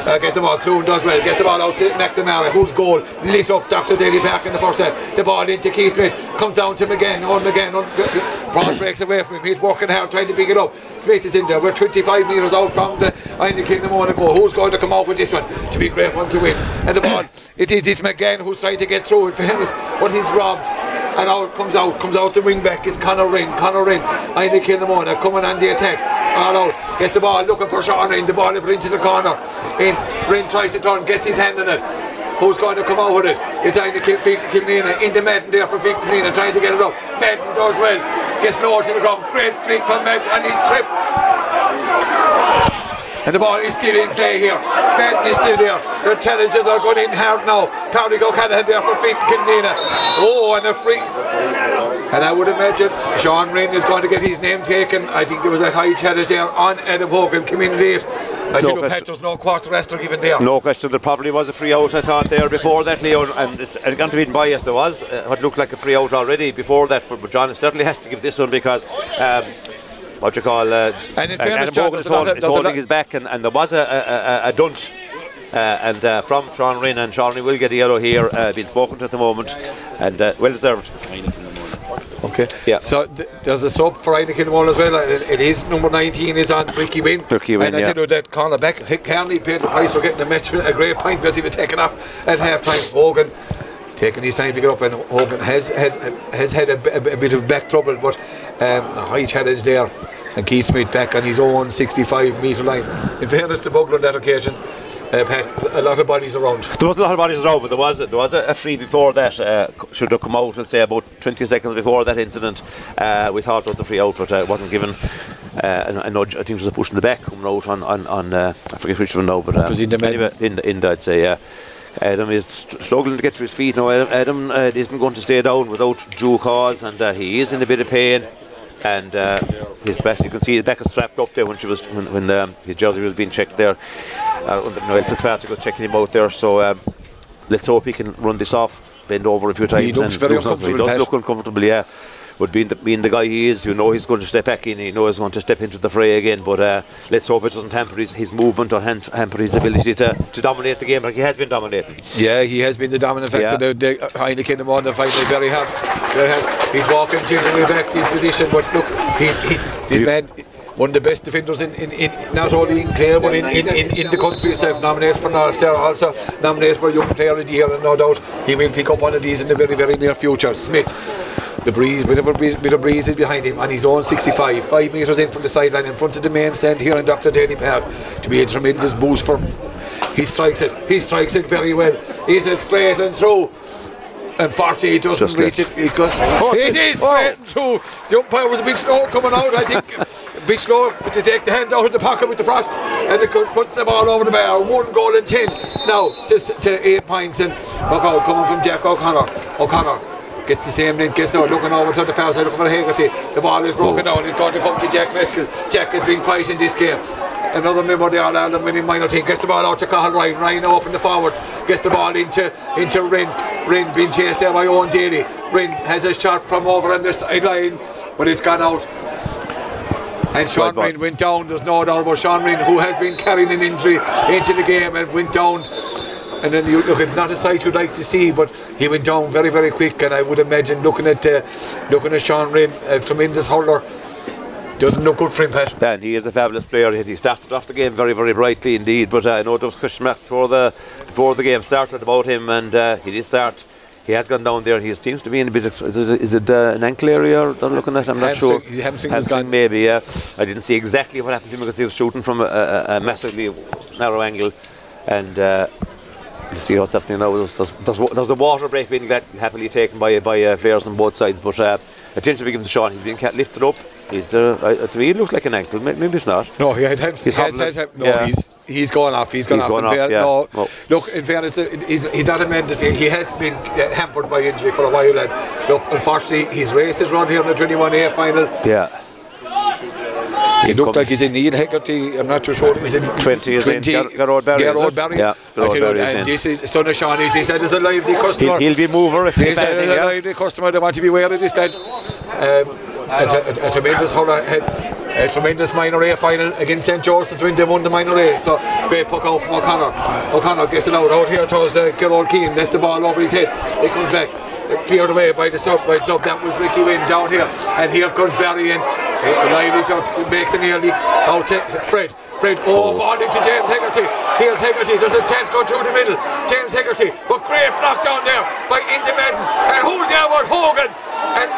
Uh, get the ball, Clune does well, get the ball out to McNamara, whose goal lit up Dr. Daly Park in the first half. The ball into Keith Smith, comes down to him again, on Brown breaks away from him, he's working hard trying to pick it up. Smith is in there, we're 25 metres out from the Iron Kingdom on goal. Who's going to come out with this one? To be a great one to win. And the ball, it is it's McGann who's trying to get through. It for him, is what he's robbed. And out comes out, comes out the wing back. Is Conor Ring, Conor Ring, Aina Kilnamona coming on the attack, out, gets the ball looking for Sean Rinn, the ball into the corner, in, Ring tries to turn, gets his hand on it, who's going to come out with it, He's trying to keep Killanena, in the Madden there for Killanena, trying to get it up, Madden does well, gets lower to the ground, great flick from Madden, and he's tripped, and the ball is still in play here. Madden is still there. The challenges are going in hard now. Patrick O'Callaghan there for Killanena. Oh, and a free. And I would imagine Sean Rinn is going to get his name taken. I think there was a high challenge there on Adam Hogan coming late. I think question. there's no quarter given there. No question, there probably was a free out, I thought, there before that, Leo. And it's to be biased, there was uh, what looked like a free out already before that. For, but John certainly has to give this one because. Um, what you call uh, And in uh, fairness, Adam John, is is holding his back, and, and there was a, a, a, a dunt. Uh, and uh, from Sean Rinn, and Sean will get a yellow here, uh, being spoken to at the moment, and uh, well deserved. Okay. Yeah. So th- there's a sub for Heineken Wall as well. It, it is number 19 is on Ricky Wynn. Ricky Wynn, And I yeah. tell you that corner back, Kearney paid the price for getting a match a great point because he was taken off at half time. Hogan taking his time to get up and Hogan has had has had a, b- a b- a bit of back trouble but um, a high challenge there and Keith Smith back on his own 65 metre line. In fairness to Bugler on that occasion, uh, Pat, a lot of bodies around. There was a lot of bodies around, but there was a, there was a, a free before that. Uh, should have come out, let's say, about 20 seconds before that incident. Uh, we thought it was a free out, but uh, it wasn't given. Uh, a, a nudge. I think it was a push in the back coming out on on, on uh, I forget which one now, but uh, was in the men. anyway, in in the, I'd say. Yeah. Adam is struggling to get to his feet now. Adam, Adam uh, isn't going to stay down without due cause, and uh, he is in a bit of pain. And uh, his best, you can see the back is strapped up there when she was when, when um, his jersey was being checked there. Uh, Noel Fitzpatrick was checking him out there. So um, let's hope he can run this off, bend over a few times. He looks very uncomfortable, He does Pat. look uncomfortable, yeah. But being the, being the guy he is, you know he's going to step back in. You know he's going to step into the fray again. But uh, let's hope it doesn't hamper his, his movement or hamper his ability to, to dominate the game like he has been dominating. Yeah, he has been the dominant factor. Yeah. The, the uh, Heineken the very hard. Very hard. He's walking gingerly back to his position, but look, he's, he's this man, one of the best defenders in, in, in not only in Clare but in, in, in, in the country itself. Nominated for North Star, also nominated for Young Player of the Year, and no doubt he will pick up one of these in the very very near future. Smith. The breeze, bit of a breeze, bit of breeze is behind him on his own 65, five metres in from the sideline, in front of the main stand here in Dr. Daly Park. To be a tremendous boost for he strikes it. He strikes it very well. Is it straight and through? And 40 he doesn't Just reach left. it. He got, it is oh. straight and through. The umpire was a bit slow coming out, I think. a bit slow but to take the hand out of the pocket with the frost. And it puts the ball over the bar. One goal and 10. Now just to eight points. And look out coming from Jack O'Connor. O'Connor. Gets the same link, gets out, looking over to the far side, looking for Hegarty. The ball is broken down, he's going to come to Jack Meskell. Jack has been quiet in this game. Another member of the All Ireland winning minor team gets the ball out to Cahill Ryan. Ryan open the forwards, gets the ball into into Rinn. Rinn being chased there by Owen Daly. Rinn has a shot from over on the sideline, but it's gone out. And Sean. Rinn went down, there's no doubt about Sean Rinn, who has been carrying an injury into the game and went down. And then you look at not a sight you'd like to see, but he went down very, very quick. And I would imagine looking at uh, looking at Sean Rinn, a tremendous hurler, doesn't look good for him, Pat. And he is a fabulous player. He started off the game very, very brightly indeed. But uh, I know there was question marks before the before the game started about him, and uh, he did start. He has gone down there. He seems to be in a bit. Of, is it, is it uh, an ankle area? They're looking at. I'm not Hamstring- sure. his hamstring gone. maybe. Yeah, I didn't see exactly what happened to him because he was shooting from a, a, a massively narrow angle, and. Uh, you see what's happening now. There's, there's, there's, there's a water break being glad, happily taken by by uh, players on both sides, but uh, attention be given to Sean. He's being lifted up. Is there? Uh, to me, it looks like an ankle. Maybe it's not. No, he had, had, He's he's had, hobbling. had, no, Yeah. he's he's gone off. He's gone He's off. gone off, fair- yeah. No, look, in fairness, uh, he's, he's not a man that he, he has been uh, hampered by injury for a while. And look, unfortunately, his race is run here in the 21A final. Yeah. He looked like he's in Neil Hegarty. I'm not too sure. He's in 20 is in Garrod Barry, is it? Barry. Yeah, Garrod Barry and in. this is son of Sean. He said, "As a lively customer." He'll, he'll be mover if He he's said, anything. "As a Yeah. lively customer, they want to be aware of this. That um, a, a, a tremendous hurrah had a tremendous minor A final against St Joseph's when they won the minor A. So great puck out from O'Connor. O'Connor gets it out out here towards uh, Gerard Keane. That's the ball over his head. It comes back. Cleared away by the sub, by the sub. That was Ricky Wynn down here, and here comes Barry in. Lively to- makes an early out to Fred. Fred, oh, oh. ball to James Hegarty. Here's Hegarty. There's a chance going through the middle. James Hegarty, but great block down there by Indy And who's there Hogan? And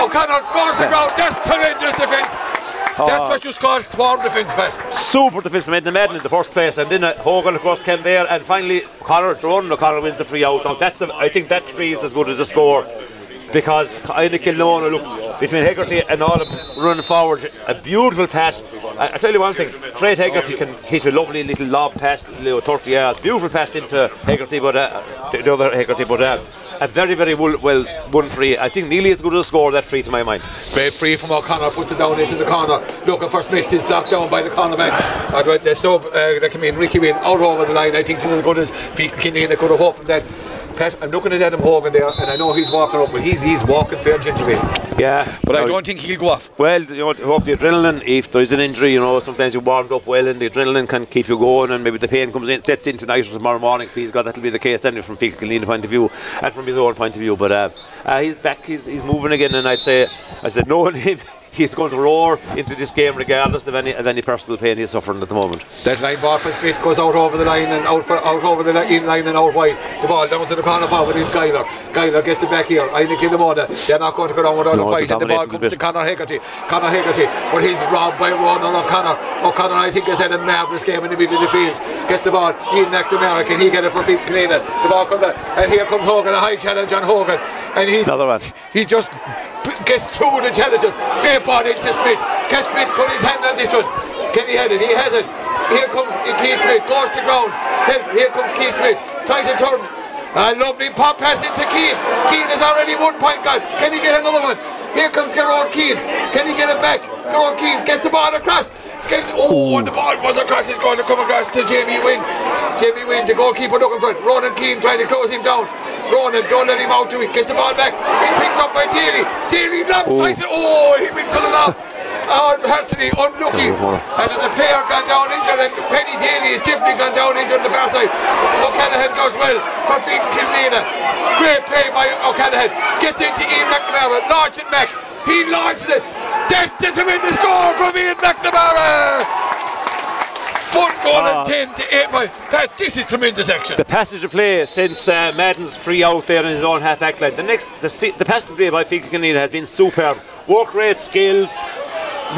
O'Connor goes the ground. That's tremendous defence. That's what you call swarm defence, Pat. Super defensive made the Madden in the first place, and then uh, Hogan, of course, came there, and finally Connor, Jordan O'Connor wins the free out. Now that's, a, I think that free is as good as a score. Because Inagh Kilnona look between Hegarty and all of running forward, a beautiful pass. I, I tell you one thing, Fred Hegarty can hit a lovely little lob pass, little 30 yards, beautiful pass into Hegarty, but uh, the, the other Hegarty, but uh, a very, very well, well won free. I think nearly as good a score that free to my mind. Great free from O'Connor, puts it down into the corner. Looking for Smith, is blocked down by the cornerback. Uh, right, sub, uh, that came in, Ricky Wynn, out over the line. I think this is as good as Feet Kinney they could have hoped from that. Pat, I'm looking at Adam Hogan there, and I know he's walking up, but he's he's walking fair gingerly. Yeah, But I don't think he'll go off. Well, you know, hope the adrenaline, if there is an injury, you know, sometimes you're warmed up well and the adrenaline can keep you going and maybe the pain comes in, sets in tonight or tomorrow morning. Please God, that'll be the case anyway from Phil Killeen point of view and from his own point of view. But uh, uh, he's back, he's, he's moving again and I'd say, I said, knowing him, he's going to roar into this game regardless of any, of any personal pain he's suffering at the moment. That line ball from Smith goes out over the line and out for out over the li- in line and out wide. The ball down to the corner forward is Guyler. Guyler gets it back here. I think Kilnamona. They're not going to go down without No, a fight. And the ball comes to bit. Conor Hegarty. Conor Hegarty. But he's robbed by Ronan O'Connor. O'Connor I think has had a marvellous game in the middle of the field. Gets the ball. Ian McNamara. Can he get it for Phil Canada? The ball comes back. And here comes Hogan. A high challenge on Hogan. And he Another one. he just gets through the challenges. Great ball into Smith. Can Smith put his hand on this one? Can he head it? He has it. Here comes Keith Smith. Goes to ground. Here comes Keith Smith. Trying to turn. A lovely pop pass into Keane. Keane is already one point gone. Can he get another one? Here comes Gerard Keane. Can he get it back? Gerard Keane gets the ball across. Gets, oh, and the ball was across. He's going to come across to Jamie Wynn. Jamie Wynn, the goalkeeper looking for it. Ronan Keane trying to close him down. Ronan, don't let him out to it. Gets the ball back. He picked up by Daly. Daly locked twice. Oh, he's been pulling off. Oh, Anthony, unlucky. And there's a player gone down injured, and Penny Daly has definitely gone down injured on the far side. O'Callaghan does well for Finn Killanena. Great play by O'Callaghan. Gets into Ian McNamara, launches it back. He launches it. That's a tremendous score from Ian McNamara. One goal Ah. and ten to eight. Pat, this is tremendous action. The passage of play since uh, Madden's free out there in his own half back line. The next, the, the passage of play by Fiacla Canada has been superb. Work rate, skill,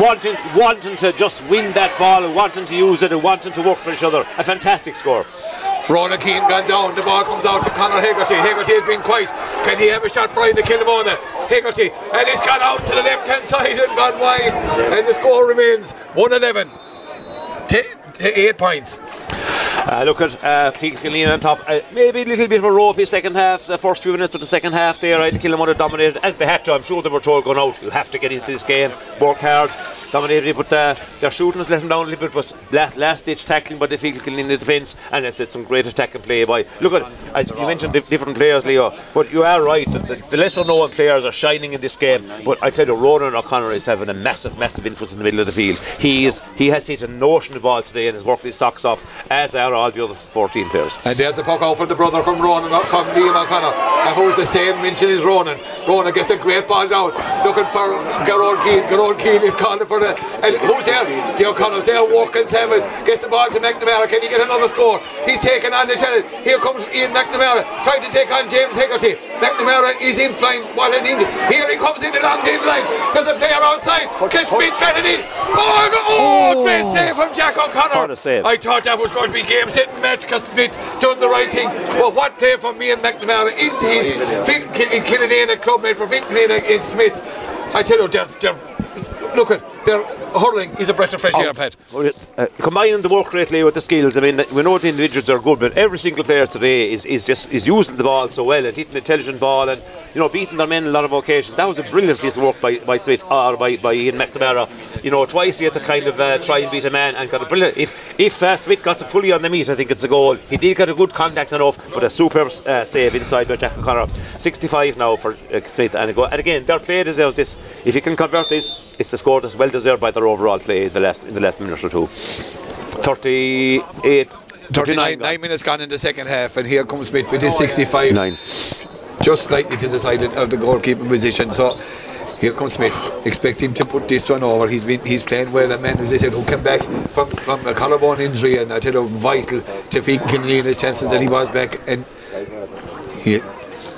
wanting, wanting to just win that ball, and wanting to use it, and wanting to work for each other. A fantastic score. Ronan Keane gone down. The ball comes out to Conor Hegarty. Hegarty has been quiet. Can he have a shot for him to kill him on it? Hegarty. And it's gone out to the left hand side and gone wide. And the score remains 1 11. T- t- eight points. Uh, look at uh, Killeen on top. Uh, maybe a little bit of a ropey second half. The first few minutes of the second half there, I think Killamore dominated as they had to. I'm sure they were told going out. You have to get into this game, work hard, dominated. But uh, their shooting has let them down a little bit. Was last, ditch tackling by the Fiacla in the defence, and it's, it's some great attacking play by. Look at as you mentioned di- different players, Leo. But you are right. The, the lesser known players are shining in this game. But I tell you, Ronan O'Connor is having a massive, massive influence in the middle of the field. He is he has hit a notion of ball today and has worked his socks off, as are all the other 14 players. And there's the puck out for the brother from Ronan, from Liam O'Connor. And who's the same mention as Ronan. Ronan gets a great ball down, looking for Gerard Keane. Gerard Keane is calling for the. And who's there? The O'Connors there, walking seven. Gets the ball to McNamara. Can he get another score? He's taking on the challenge. Here comes Ian McNamara, trying to take on James Hegarty. McNamara is in flying. What an injury. Here he comes in the long dim line. There's a player outside. Gets Smith got it in. Oh, go- oh, great save from Jack O'Connor. What a save. I thought that was going to be game set and match because Smith done the right thing. But what play from me and McNamara into his Finn Killanena clubmate for Finn Killanena in Smith. I tell you, they're, they're look at their hurling is a breath of fresh air, Pat. Uh, combining the work rate with the skills, I mean, we know the individuals are good, but every single player today is, is just is using the ball so well and hitting the intelligent ball and you know beating their men a lot of occasions. That was a brilliant piece of work by, by Smith or by, by Ian McNamara. You know, twice he had to kind of uh, try and beat a man and got a brilliant. If if uh, Smith got it fully on the meat, I think it's a goal. He did get a good contact enough, but a superb uh, save inside by Jack O'Connor. 65 now for uh, Smith and a goal. And again, their play deserves this. If you can convert this, it's a score that's well deserved by their overall play in the last in the last minute or two. 38. 39, nine minutes gone in the second half, and here comes Smith with his 65. Nine. Just slightly to the side of the goalkeeping position. So here comes Smith. Expect him to put this one over. He's been he's playing well. And man, as I said, who came back from, from a collarbone injury, and I tell you, vital to Feakin Killeen chances that he was back. And here,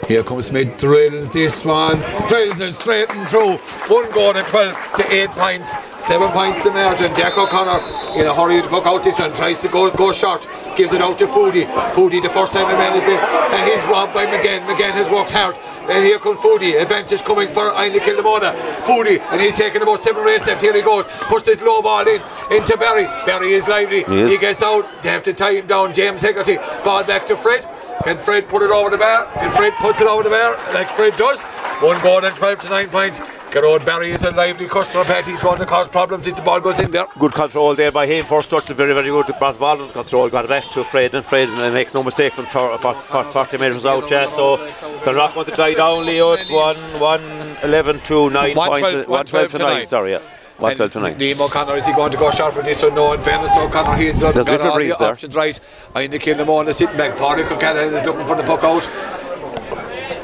here comes Smith, drills this one, drills it straight and through. One goal and 12 to 8 points. Seven points the margin. Jack O'Connor in a hurry to book out this one. Tries to go go short. Gives it out to Foodie. Foodie the first time he made it. And he's robbed by McGann. McGann has worked hard. And here comes Foodie. Advantage coming for Ainley Kilnamona. Foodie. And he's taking about seven or eight steps. Here he goes. Puts this low ball in into Barry. Barry is lively. Yes. He gets out. They have to tie him down. James Hegarty. Ball back to Fred. Can Fred put it over the bar? Can Fred puts it over the bar like Fred does? One goal and 12 to 9 points. Garrod Barry is a lively customer, Pat. He's going to cause problems if the ball goes in there. Good control there by him. First touch, very, very good. Brought the ball under control, got it back to Fred, and Fred and makes no mistake from tor- for- for 40 metres out. Yeah, so they're not going to die down, Leo. It's 1 1 11 to 9 One points. twelve- 1 12 to 9, sorry, yeah. 1 12 tonight? 9. Liam O'Connor, is he going to go short for this or no? In fairness to O'Connor, he's got There's got little all the there. options right. I think Kilnamona sitting back. Paddy Cocahan is looking for the puck out.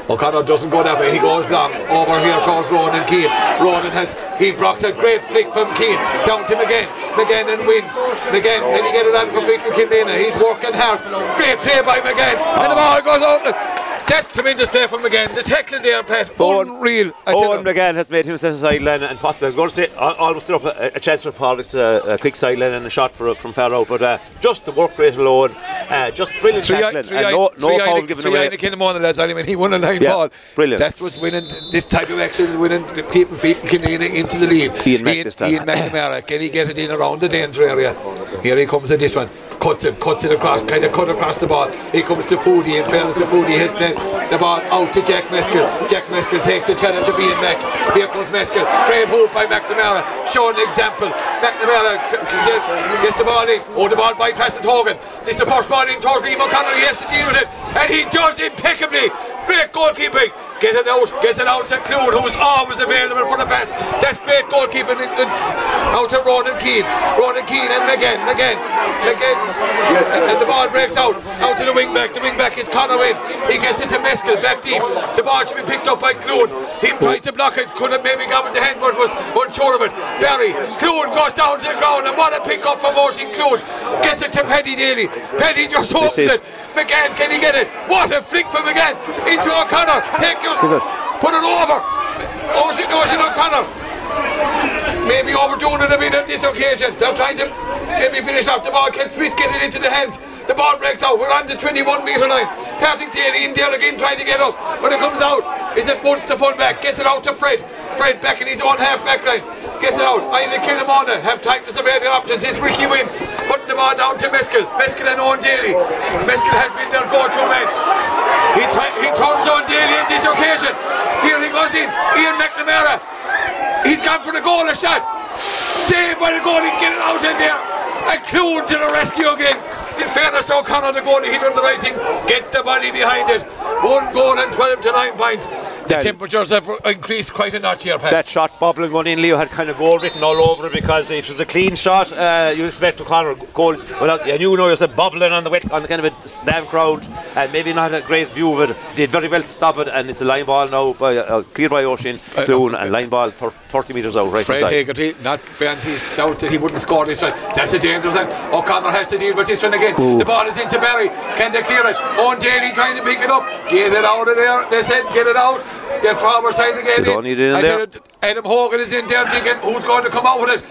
O'Connor doesn't go that way, he goes long over here towards Ronan Keane. Ronan has, he blocks a great flick from Keane down to McGann. McGann and wins. McGann, can he get it on for Fickle Kilmina? He's working hard. Great play by McGann, and the ball goes out. That's tremendous play from McGann. The tackling there, Pat, Owen- unreal. I tell Owen you. McGann has made himself a sideline and possibly I was going to say al- almost threw up a, a chance for Paul. It's a, a quick sideline and a shot for, from far out, but uh, just the work rate alone, uh, just brilliant Three, tackling three, and no, no foul given away. Three Kilmona, lads. I mean, he won a line Yeah, ball. brilliant. That's what's winning this type of action, is winning, keeping feet Kilmina into the lead. Ian Mack this time. Ian McNamara, can he get it in around the danger area? Here he comes at this one. Cuts it, cuts it across, kind of cut across the ball. He comes to Foodie, in fails to Foodie, hits the, the ball out to Jack Meskell. Jack Meskell takes the challenge of Ian Mack. Here comes Meskell. Great hoop by McNamara, showing an example. McNamara t- t- get- gets the ball in. Oh, the ball bypasses Hogan. This is the first ball in towards Liam. He has to deal with it, and he does impeccably. Great goalkeeping. Get it out, get it out to Clune, who's always available for the pass. That's great goalkeeping. in- in- out to Ronan Keane. Ronan Keane, and again, again, again. And, and the ball breaks out. Out to the wing back. The wing back is Wynn. He gets it to Meskell, back deep. The ball should be picked up by Clune. He tries to block it. Could have maybe got with the hand, but was unsure of it. Barry, Clune goes down to the ground, and what a pick up for Oisin Clune. Gets it to Paddy Daly. Paddy just hopes it. McGann, can he get it? What a flick from McGann into O'Connor. Take your, Skizat. Put it over. Over, over, over, over, over, over, Maybe overdoing it a bit on this occasion. They're trying to maybe finish off the ball. Can Smith get it into the hand? The ball breaks out. We're on the 21 metre line. Patrick Daly in there again trying to get up. When it comes out, is it Woods the fullback? Gets it out to Fred. Fred back in his own half back line. Gets it out. I need to kill him on. Have time to survey the options. It's Ricky Wynn. Putting the ball down to Meskell. Meskell and Owen Daly. Meskell has been their go-to man. He, try- he turns on Daly on this occasion. Here he goes in. Ian McNamara. He's gone for the goal, a shot. Saved by the goalie, get it out in there. And Clune to the rescue again. In fairness, O'Connor, the goalie, he done the right thing. Get the body behind it. One goal and 12 to 9 points. The Then- temperatures have increased quite a notch here, Pat. That shot bubbling going in, Leo had kind of goal written all over it because if it was a clean shot, uh, you expect O'Connor goals. Well, and you know yourself bubbling on the wet, on the kind of a stand crowd, and maybe not a great view of it. Did very well to stop it, and it's a line ball now, by, uh, cleared by Oisin, Uh, Clune, and line ball thir- 30 metres out, right Fred. Hegarty, not beyond his doubt that he wouldn't score this one. That's a dangerous one. O'Connor has to deal with this one again. The ball is into Barry. Can they clear it? Owen Daly trying to pick it up. Get it out of there. They said get it out. Get forward side again. They don't need it in I there. Adam Hogan is in there thinking who's going to come out with it.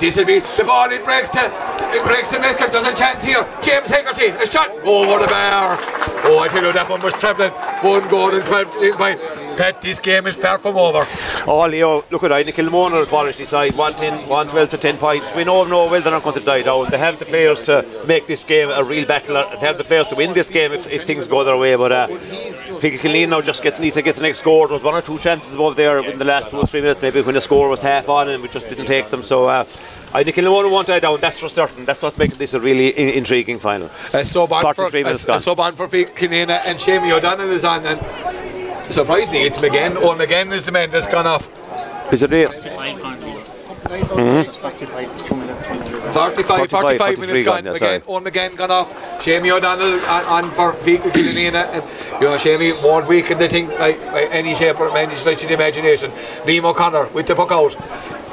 This will be the ball. It breaks to it breaks to Metcalf. There's a chance here. James Hegarty, a shot over the bar. Oh, I tell you that one was travelling. One goal and twelve. in point. Pat, this game is far from over. Oh, Leo, look at Inagh Kilmona quality side, 110, 112 to 10 points. We know no well they're not going to die down. They have the players to make this game a real battle. They have the players to win this game if, if things go their way. But uh, Killeen now just gets, need to get the next score. There was one or two chances above there in the last two or three minutes, maybe when the score was half on and we just didn't take them. So uh, I think Kilmona won't die down, that's for certain. That's what makes this a really I- intriguing final. Uh, so bad for, 43 minutes uh, so bad for Killanena and Shamey O'Donnell is on and surprisingly it's McGinn. Oh McGinn is the man that's gone off. Is it there? Mm-hmm. 45, 45, 45 minutes gone. gone, yeah, sorry. McGinn, Owen McGinn gone off. Shamey O'Donnell on, on for Feakle Killanena and you know Shamey won't weaken the thing like, by any shape or any stretch of the imagination. Liam O'Connor with the puck out.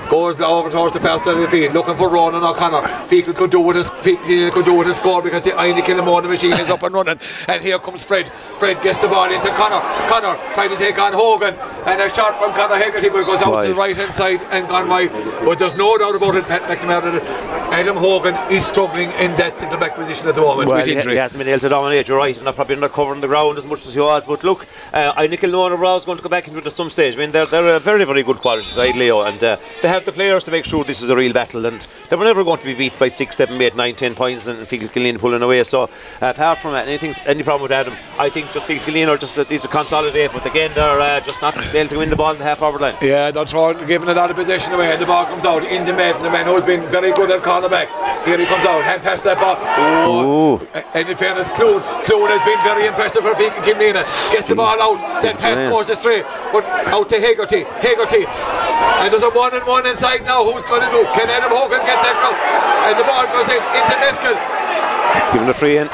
Goes over towards the far side of the field, looking for Ronan O'Connor. Feakle could do with his Feakle could do with his score because the Inagh Kilnamona machine is up and running. And here comes Fred. Fred gets the ball into Connor. Connor trying to take on Hogan, and a shot from Conor Hegarty, but it goes out to the right hand side and gone wide. But there's no doubt about it, Pat McNamara. Adam Hogan is struggling in that centre back position at the moment Well, with he, injury. he hasn't been able to dominate, you're right. He's not probably not covering the ground as much as he was. But look, uh, I Nickel Nona Brow's going to go back into it at some stage. I mean, they're, they're a very, very good quality side, Leo, and uh, they have the players to make sure this is a real battle. And they were never going to be beat by six, seven, eight, nine, ten points and Feakle Killeen pulling away. So, uh, apart from that, anything, any problem with Adam, I think just Feakle Killeen are just uh, needs to consolidate. But again, they're uh, just not able to win the ball in the half hour line. Yeah, they're throwing, giving a lot of possession away, and the ball comes out in the man, the man who's been very good at cornerback. Here he comes out, hand pass that ball. Oh, Ooh. and in fairness, Clune, Clune has been very impressive for Feakle Killanena. Gets the ball out, that pass goes astray, but out to Hegarty, Hegarty. And there's a one and one inside now. Who's going to do? Can Adam Hogan get that ground? And the ball goes in into Meskell. Giving a free in.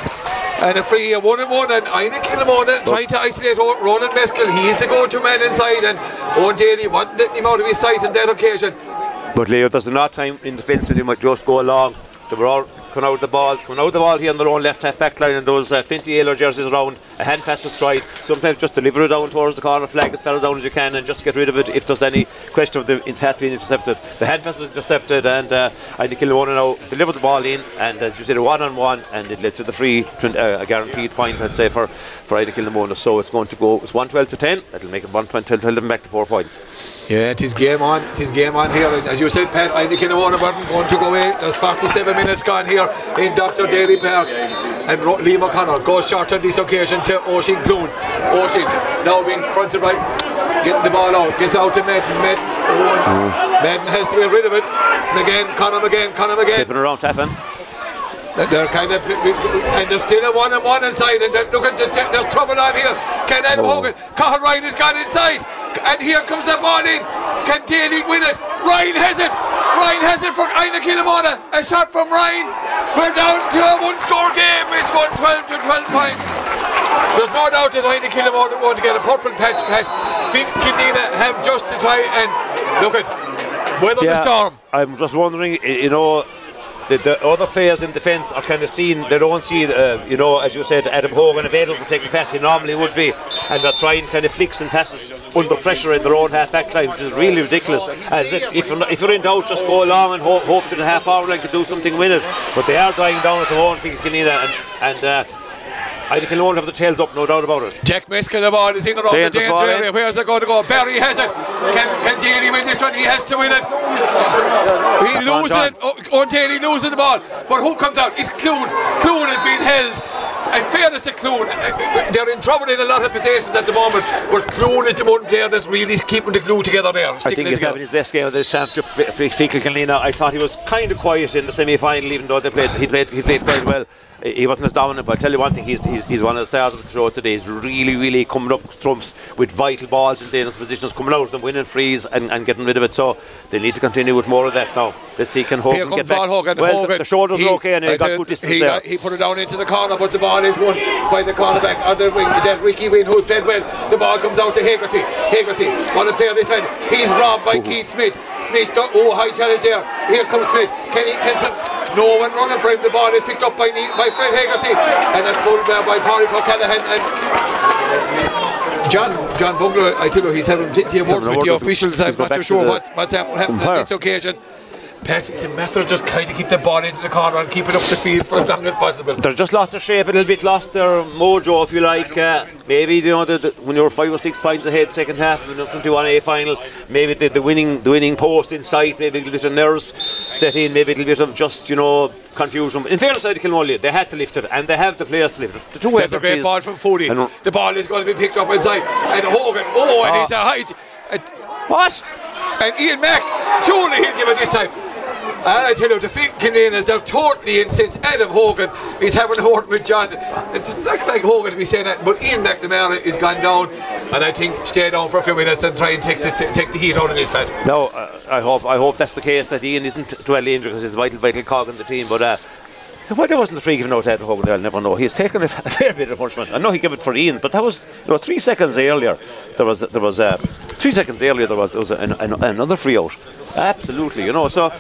And a free, a one and one, and Inagh Kilnamona trying to isolate Ronan Meskell. He is the go-to man inside, and Owen Daly wasn't him out of his sight on that occasion. But Leo, there's not time in defence with him might just go along. They were all coming out the ball, coming out the ball here on their own left half back line, and those uh, yellow jerseys around. A hand pass was tried. Sometimes just deliver it down towards the corner, flag as far down as you can, and just get rid of it if there's any question of the pass being intercepted. The hand pass was intercepted, and uh, I think Kilnamona now delivered the ball in, and as you said, a one on one, and it led to the free, uh, a guaranteed point, I'd say, for, for Inagh Kilnamona. So it's going to go, it's 112 to 10. That'll make it 112 to them back to four points. Yeah, it is game on. It is game on here. As you said, Pat, I think Kilnamona weren't going to go away. There's 47 minutes gone here in Dr. Daly Park. And Lee O'Connor goes short on this occasion to Oisin Clune. Oisin now being fronted right, getting the ball out, gets out to Madden. Madden, mm. oh, Madden has to get rid of it. McGinn, Conor McGinn, Conor McGinn. Tipping around, tapping. They're kind of, and there's still a one and one inside, and look at the, there's trouble on here. Can Ed oh. Hogan, Cathal Ryan has gone inside, and here comes the ball in. Can Daly win it? Ryan has it. Ryan has it for Inagh Kilnamona. A shot from Ryan. We're down to a one score game. It's 12 to 12 points. There's no doubt that Inagh Kilnamona want to get a purple patch patch. Think Killanena have just to try and look at weather the storm. I'm just wondering, you know, the, the other players in defence are kind of seeing, they don't see, uh, you know, as you said, Adam Hogan available to take the pass he normally would be, and they're trying kind of flicks and passes under pressure in their own half back line, which is really ridiculous. As if, if, you're, if you're in doubt, just go along and hope, hope that the half hour line can do something with it. But they are dying down at the moment, Phil Killanena, and, and uh, I think he'll have the tails up, no doubt about it. Jack Meskell, the ball is in around the danger area. eh? Where's it going to go? Barry has it. Can, can Daly win this one? He has to win it. He losing it. Oh, oh, Daly losing the ball. But who comes out? It's Clune. Clune has been held. In fairness to Clune, uh, they're in trouble in a lot of positions at the moment. But Clune is the one player that's really keeping the glue together there. I think he's together. having his best game of this championship. F- F- Feakle Killanena. I thought he was kind of quiet in the semi-final, even though they played. He played. He played quite well. He wasn't as dominant, but I tell you one thing: he's, he's, he's one of the stars of the show today. He's really, really coming up trumps with vital balls in dangerous positions, coming out of them, winning frees, and, and getting rid of it. So they need to continue with more of that now. Let's see can Hogan get back. Hogan. well, Hogan. The, the shoulders He- are okay, and I he got good distance he, there. he put it down into the corner, but the ball is won by the cornerback on the wing. That Ricky Wynn, who's played well. The ball comes out to Hegarty. Hegarty, want to play this man. He's robbed by Keith Smith. Smith, oh, high challenge there. Here comes Smith. Can he? Can no one running for him. The ball is picked up by by Fred Hegarty, and that's pulled there by Parry O'Callaghan. And John John Bugler, I tell you, he's having plenty of words with the officials. I'm not too sure what's what's happening on this occasion. It's a matter of just trying to keep the ball into the corner and keep it up the field for as long as possible. They're just lost their shape a little bit, lost their mojo, if you like. Uh, maybe you know the, the, when you're five or six points ahead, second half of the 21A final, maybe the, the winning the winning post in sight, maybe a little bit of nerves set in, maybe a little bit of just you know confusion. In fairness, to Kilmolly, they had to lift it, and they have the players to lift it. The two There's a great ball from Foodie. The ball is going to be picked up inside, and Hogan. Oh, and Ah. he's a height. And, What? and Ian Mack, surely he'll give it this time. I tell you, the Fink Canadians are totally incensed. Adam Hogan is having a word with John. It doesn't look like Hogan to be saying that, but Ian McNamara is gone down, and I think stay down for a few minutes and try and take the, t- take the heat out of this man. No, uh, I hope I hope that's the case that Ian isn't dwelling injured because he's a vital, vital cog in the team. But uh, why there wasn't a free given out to Ed Hogan, I'll never know. He's taken a fair bit of punishment. I know he gave it for Ian, but that was you know three seconds earlier. There was there was uh, three seconds earlier there was there was an, an, another free out. Absolutely, you know. So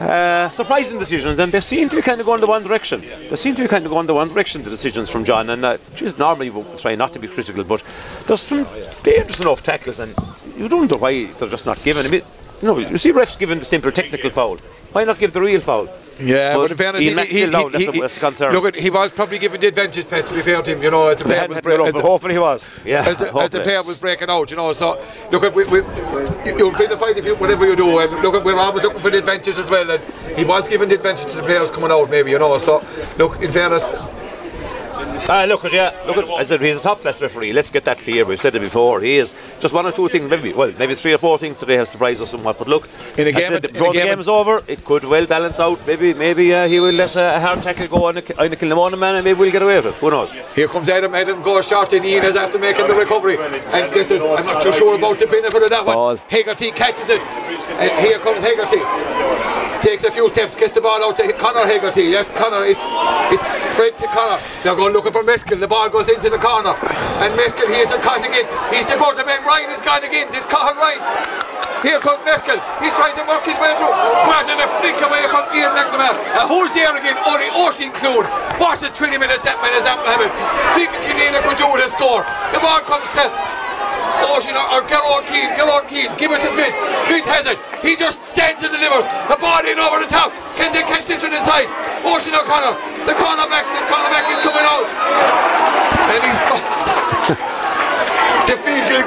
uh, surprising decisions, and they seem to be kind of going the one direction. They seem to be kind of going the one direction. The decisions from John, and uh, geez, normally we try not to be critical, but there's some dangerous enough tackles, and you don't wonder why they're just not given. I mean, you know, you see refs giving the simple technical foul. Why not give the real foul? Yeah, but, in fairness, he, Mack he, down, he, that's, he, concern. Look, at, he was probably given the advantage, Pat, to be fair to him, you know, as the player was, had break, no as, luck, but hopefully he was. Yeah, as, the, as the player was breaking out, you know. So, look, at, we, we, you- you'll feel the fight if you, whatever you do, and look, at, we're always looking for the advantage as well. And he was given the advantage to the players coming out, maybe, you know. So, look, in fairness, Ah, look at yeah, look at. I said he's a top class referee. Let's get that clear. We've said it before. He is just one or two things, maybe well, maybe three or four things today have surprised us somewhat. But look, In a game said at- in a before the game is over, it could well balance out. Maybe maybe uh, he will let uh, a hard tackle go on a, on a man, and maybe we'll get away with it. Who knows? Here comes Adam. Adam goes short, and Ian is after making the recovery. And listen, I'm not too sure about the benefit of that one. Ball. Hegarty catches it, and here comes Hegarty. Takes a few steps, gets the ball out to Connor Hegarty. That's Connor. It's it's Fred to Connor. They're going looking for Meskell. The ball goes into the corner, and Meskell he is a cut again. He's the go to man. Ryan is gone again. This Cathal Ryan. Here comes Meskell. He's trying to work his way through. What a flick away from Ian McNamara. And who's there again? Only Oisin Clune. What a 20 minutes that man is after having. Think Killanena could do with a score. The ball comes to Oisin or, or Gerard Keane. Gerard Keane. Give it to Smith. Smith has it. He just stands and delivers. The ball in over the top. Can they catch this one inside? Oisin O'Connor. The cornerback. The cornerback is coming out. And he's. The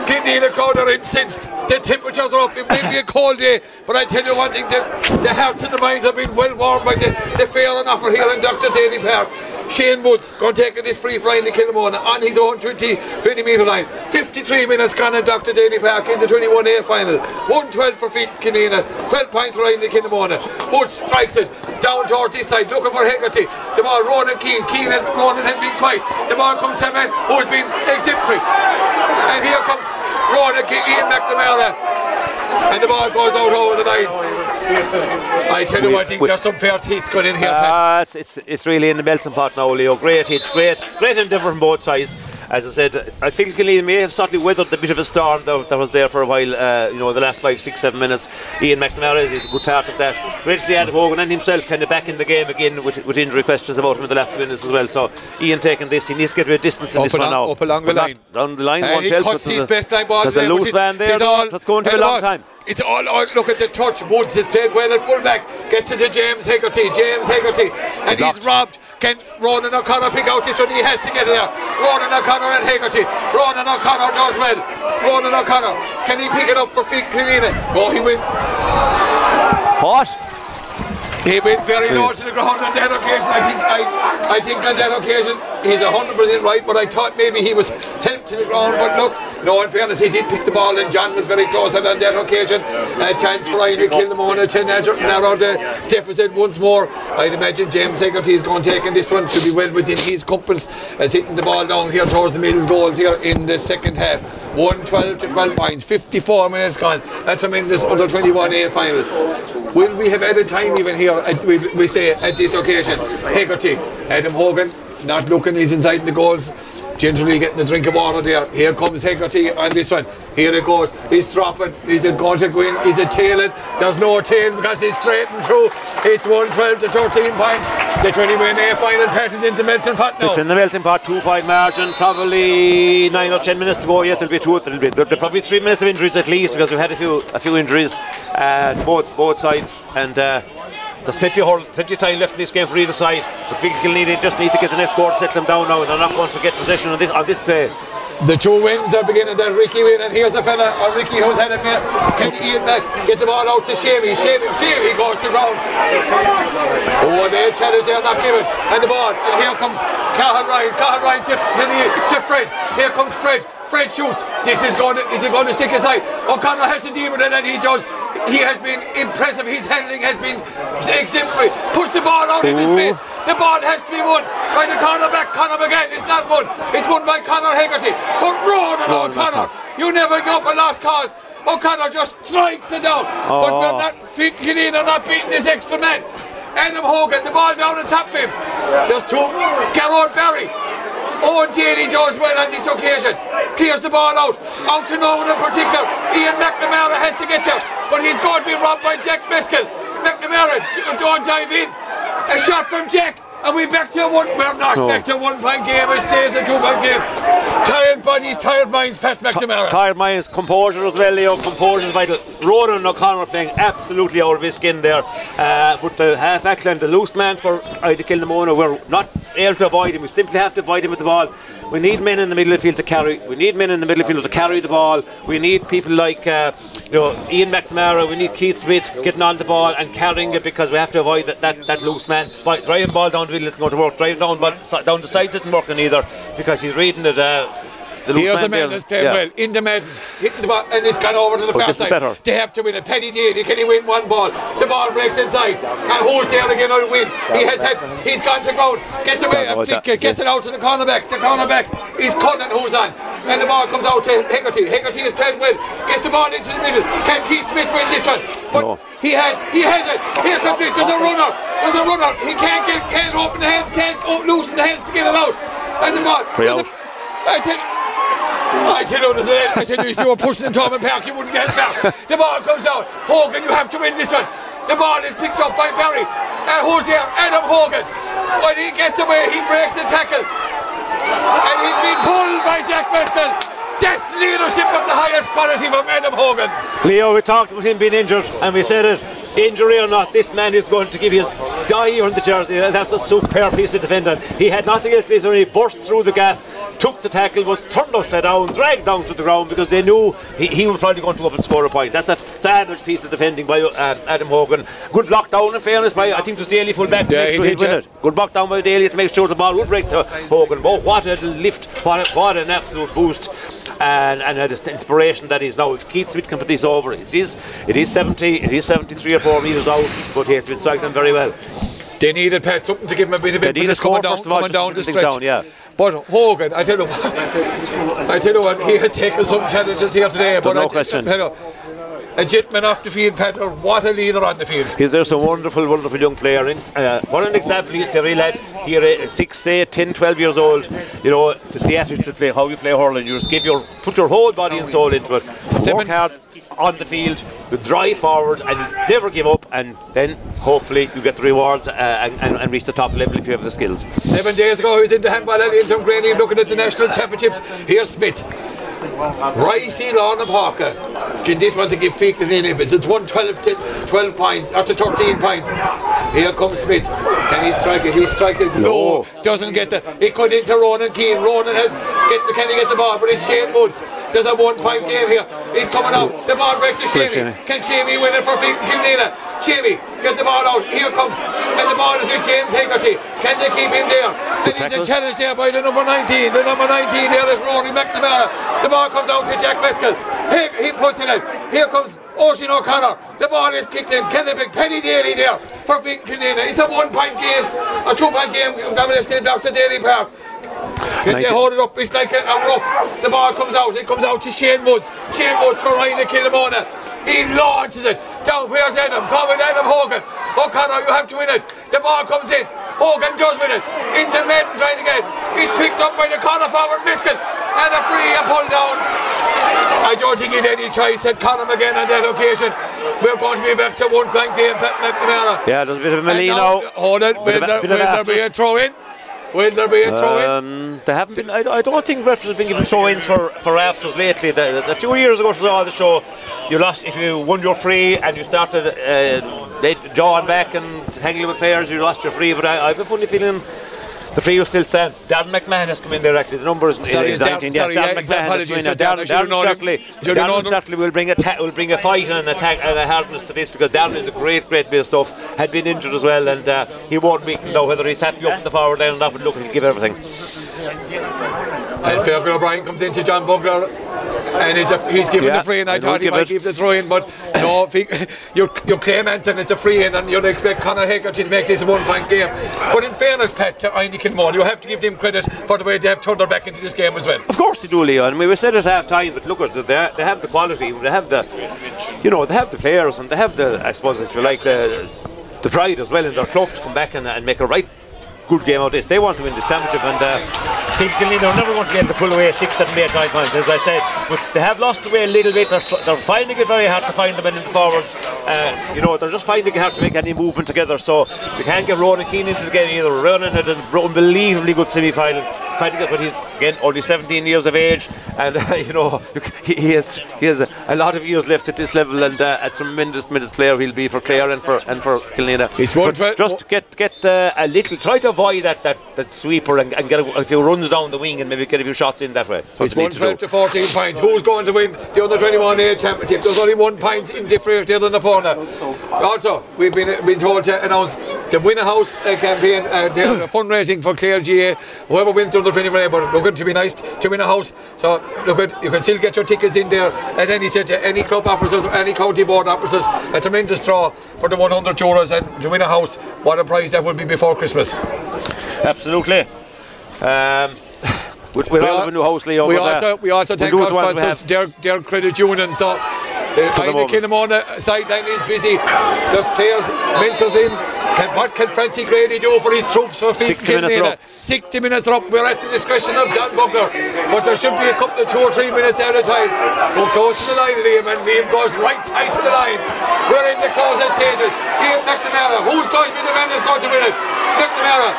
Kidney in the crowd are incensed. The temperatures are up. It may be a cold day, but I tell you one thing: the, the hearts and the minds have been well warmed by the, the fair and offer here in Dr. Daly Park. Shane Woods going to take this free fly in the Kilnamona on his own 20, 20 metre line. 53 minutes gone at Dr. Daly Park in the 21A final. 112 for Feet Killanena. 12 points right in the Kilnamona. Woods strikes it down towards this side, looking for Hegarty. The ball, Ronan Keane. Keane and Ronan have been quiet. The ball comes to a man who's been exemplary. And here comes Ronan Keane, Ian McNamara. And the ball goes out over the line. I tell you what, I think we- there's some fair teeth going in here. Pat. Ah, it's, it's it's really in the melting pot now, Leo. Great hits, great great endeavour from both sides. As I said, I think Killeen may have slightly weathered the bit of a storm that, that was there for a while. Uh, you know, the last five, six, seven minutes. Ian McNamara is a good part of that. Great to see Adam Hogan and himself kind of back in the game again with, with injury questions about him in the last minutes as well. So Ian taking this, he needs to get a bit of distance in Up this one now. up along the line. Down the line, won't he help. cuts his best line ball There's a loose van there. it's though. all- That's going to be a long time. It's all, all look at the touch. Woods has played well at fullback. Gets it to James Hegarty. James Hegarty. And he's robbed. Can Ronan O'Connor pick out this one? He has to get it out. Ronan O'Connor and Hegarty. Ronan O'Connor does well. Ronan O'Connor. Can he pick it up for Fig Cleanina? Oh, he went What? He went very low to the ground on that occasion. I think I, I think on that occasion he's hundred percent right, but I thought maybe he was helped to the ground. But look, no, in fairness, he did pick the ball, and John was very close on that occasion. A chance for Ryan to kill them on a ten narrow the deficit once more. I'd imagine James Hegarty is going to take in this one. Should be well within his compass as hitting the ball down here towards the middle goals here in the second half. 112 to 12 points, 54 minutes gone. That's a tremendous under 21A final. Will we have added time even here, we, we say, at this occasion? Hegarty, Adam Hogan, not looking, he's inside the goals. Gingerly getting a drink of water there. Here comes Hegarty on this one. Here it goes. He's dropping. Is it going to go in? Is it tailing? There's no tail because he's straight and through. It's 112 to 13 points. The 20 win A final passes into Melton Pot now. It's in the melting pot, two point margin, probably nine or ten minutes to go yet. There'll be two, there'll be, there'll probably three minutes of injuries at least because we've had a few a few injuries uh, both both sides and. Uh, there's plenty of, plenty time left in this game for either side. But Feakle Kilney just need to get the next score to settle them down now. They're not going to get possession on this on this play. The two wins are beginning. That Ricky win, and here's a fella, or Ricky, who's had a bit. Can back, get the ball out to Shavy. Shavy, Shavy goes to ground. Oh, they challenge there, not given. And the ball, and here comes Cathal Ryan. Cathal Ryan to, to, to Fred. Here comes Fred. Fred shoots. This is going to, is he going to stick aside? O'Connor has to deal with it and he does. He has been impressive. His handling has been exemplary. Puts the ball out in his mid. The ball has to be won by the cornerback Conor again. It's not won. It's won by Conor Hegarty. But Ronan O'Connor, you never give up a lost cause. O'Connor just strikes it down. Oh. But we're not Killeen are not beating this extra man. Adam Hogan, the ball down on top of him. There's two. Garrod Barry. Owen Daly does well on this occasion. Clears the ball out. Out to no one in particular. Ian McNamara has to get to. But he's going to be robbed by Jack Meskell. McNamara don't dive in. A shot from Jack. And we back to one. We're not oh. back to one point game. It stays a two point game. Tired bodies, tired minds. Pat McNamara. tired minds, composure as well. Leo, composure is vital. Ronan O'Connor playing absolutely out of his skin there. Uh, but the half and the loose man for Inagh Kilnamona, we're not able to avoid him. We simply have to avoid him with the ball. We need men in the middle of the field to carry. We need men in the middle of the field to carry the ball. We need people like uh, you know Ian McNamara. We need Keith Smith getting on the ball and carrying it because we have to avoid that, that, that loose man. By driving ball down the middle isn't going to work. Driving down but down the sides isn't working either because he's reading it. Uh, the Here's a man that's playing yeah. well in the man, hitting the ball, and it's gone over to the far side. Better. They have to win it. Penny did. Can he win one ball? The ball breaks inside, and who's there again on win? He has had. He's gone to ground. Gets away. A flick, gets it out to the cornerback. The cornerback is cutting. Who's on? And the ball comes out to Hegarty. Hegarty is played well. Gets the ball into the middle. Can Keith Smith win this one? But no. he has. He has it. Here comes it. There's a runner. There's a runner. He can't get. Can't open the hands. Can't loosen the hands to get it out. And the ball. Free out. I tell I tell you, I tell you, if you were pushing in and Park, you wouldn't get back. The ball comes out. Hogan, you have to win this one. The ball is picked up by Barry. And who's there? Adam Hogan. When he gets away, he breaks the tackle. And he's been pulled by Jack Westell. That's leadership of the highest quality from Adam Hogan. Leo, we talked about him being injured, and we said it. Injury or not, this man is going to give his die on the jersey. That's a superb piece of defending. He had nothing else, he burst through the gap took the tackle, was turned upside down, dragged down to the ground because they knew he, he was probably going to go up and score a point. That's a savage piece of defending by um, Adam Hogan. Good block down, in fairness, by I think it was Daly full back to yeah, make sure he win it. Good block down by Daly to make sure the ball would break to Hogan. But what a lift, what, a, what an absolute boost. And, and the inspiration that is now. If Keith Smith can put this over, it is it is 70, it is 73 or 4 metres out, but he has been cycling very well. They needed Pat something to give him a bit of it. They needed coming down, coming down the stretch. Down, yeah. But Hogan, I tell you what, I tell you what, he had taken some challenges here today. But no I question. Pedro, a gentleman off the field, Pedro. What a leader on the field. He's just a wonderful, wonderful young player. Uh, what an example he's to lad here, uh, 6, 8, 10, 12 years old. You know, the attitude to play, how you play hurling. You just give your, put your whole body and soul into it. Seven, Work hard on the field, you drive forward and never give up, and then hopefully you get the rewards uh, and, and, and, reach the top level if you have the skills. Seven days ago, he was in the handball at Intom Granny looking at the national championships. Here's Smith. Ricey, Lawn and Parker. Can this one to give Feek in it? It's 112 to 12 points, or to 13 points. Here comes Smith. Can he strike it? He's striking. No. no. Doesn't get the. It cut into Ronan Keane. Ronan has. Get, can he get the ball? But it's Shane Woods. There's a one point game here. He's coming out. The ball breaks to Shavy. Can Shavy win it for Killanena? Shavy, get the ball out. Here comes. And the ball is with James Hegarty. Can they keep him there? And he's a challenge there by the number 19. The number 19 there is Rory McNamara. The ball comes out to Jack Meskell. He, he puts it in. Here comes Oisin O'Connor. The ball is kicked in. Can they pick Penny Daly there for Vic It's a one point game, a two point game. Domination Dr. Daly Park. They hold it up, it's like a, a rock. The ball comes out, it comes out to Shane Woods. Shane Woods for Ryan Kilnamona. He launches it down. Where's Adam? Come with Adam Hogan. O'Connor, you have to win it. The ball comes in. Hogan does with it. Into Madden trying to get it. He's picked up by the corner forward Miskin. And a free and pulled down. I don't think he had any choice at Conor again on that occasion. We're going to be back to one point game, Pat McNamara. Yeah, there's a bit of a And melee now- now. Hold it. Will a- there, bit of will there be a throw in? Will there be a throw in? Um, they haven't been. I, I don't think referees have been given throw-ins for for afters lately. The, the- a few years ago, all the show. You lost if you won your free and you started uh, late jawing back and hanging with players. You lost your free, but I, I have a funny feeling. The free was still stand. Darren McMahon has come in directly. The numbers Sorry, is it's Darren- 19. Yeah, sorry, Darren yeah, McMahon has come in. Darren, Darren, should have Darren known him. certainly, Should have known Darren certainly will bring a ta- will bring a fight and an attack and a hardness to this because Darren is a great, great bit of stuff. Had been injured as well, and uh, he won't make know whether he's happy up in the forward line or not. But look, he'll give everything. And Fergal O'Brien comes into John Bugler and he's, a, he's given Yeah, the free and I, thought he give might it. give the throw in, but no, if he, you're, you're claimant and it's a free in and you'd expect Conor Hegarty to make this a one point game. But in fairness, Pat, to Einie Kilmore, you have to give them credit for the way they have turned their back into this game as well. Of course they do, Leo. Leon. We were said at half time, but look, at the- they, they have the quality, they have the, you know, they have the players, and they have the, I suppose, if you like, the the pride as well in their club to come back and, and make a right good game out of this. They want to win the championship, and uh, I think never going to be able to pull away six, seven, eight, nine points, as I said. They have lost the way a little bit. They're, they're finding it very hard to find them in the forwards. Uh, you know, they're just finding it hard to make any movement together. So you can't get Ronan Keane into the game either, Ronan had an unbelievably good semi-final. Fighting but he's again only 17 years of age, and uh, you know he, he has he has a, a lot of years left at this level, and uh, a tremendous, tremendous player he'll be for Clare and for and for Killanena. But just get get uh, a little, try to avoid that that, that sweeper and, and get a, a few runs down the wing and maybe get a few shots in that way. What It's they need to to 14 points. Who's going to win the under 21 A championship? There's only one point in differential in the corner. Also, we've been been told to announce the Winner House uh, campaign, uh, the fundraising for Clare GA. Whoever wins the under 21 A, but looking to be nice to win a house. So look at you can still get your tickets in there at any set, any club officers, any county board officers. A tremendous draw for the 100 euros and to win a house. What a prize that would be before Christmas. Absolutely. Um, we we'll all have a new house, Leo. We uh, also we also we'll our sponsors, their their credit union. So the moment. Kilnamona sideline is busy. There's players, mentors in. Can, what can Francie Grady do for his troops for 60 minutes are up. 60 minutes up. We're at the discretion of John Bugler. But there should be a couple of two or three minutes at a time. Go close to the line, Liam, and Liam goes right tight to the line. We're in the closing stages. Ian McNamara, who's going to be the man that's going to win it? McNamara,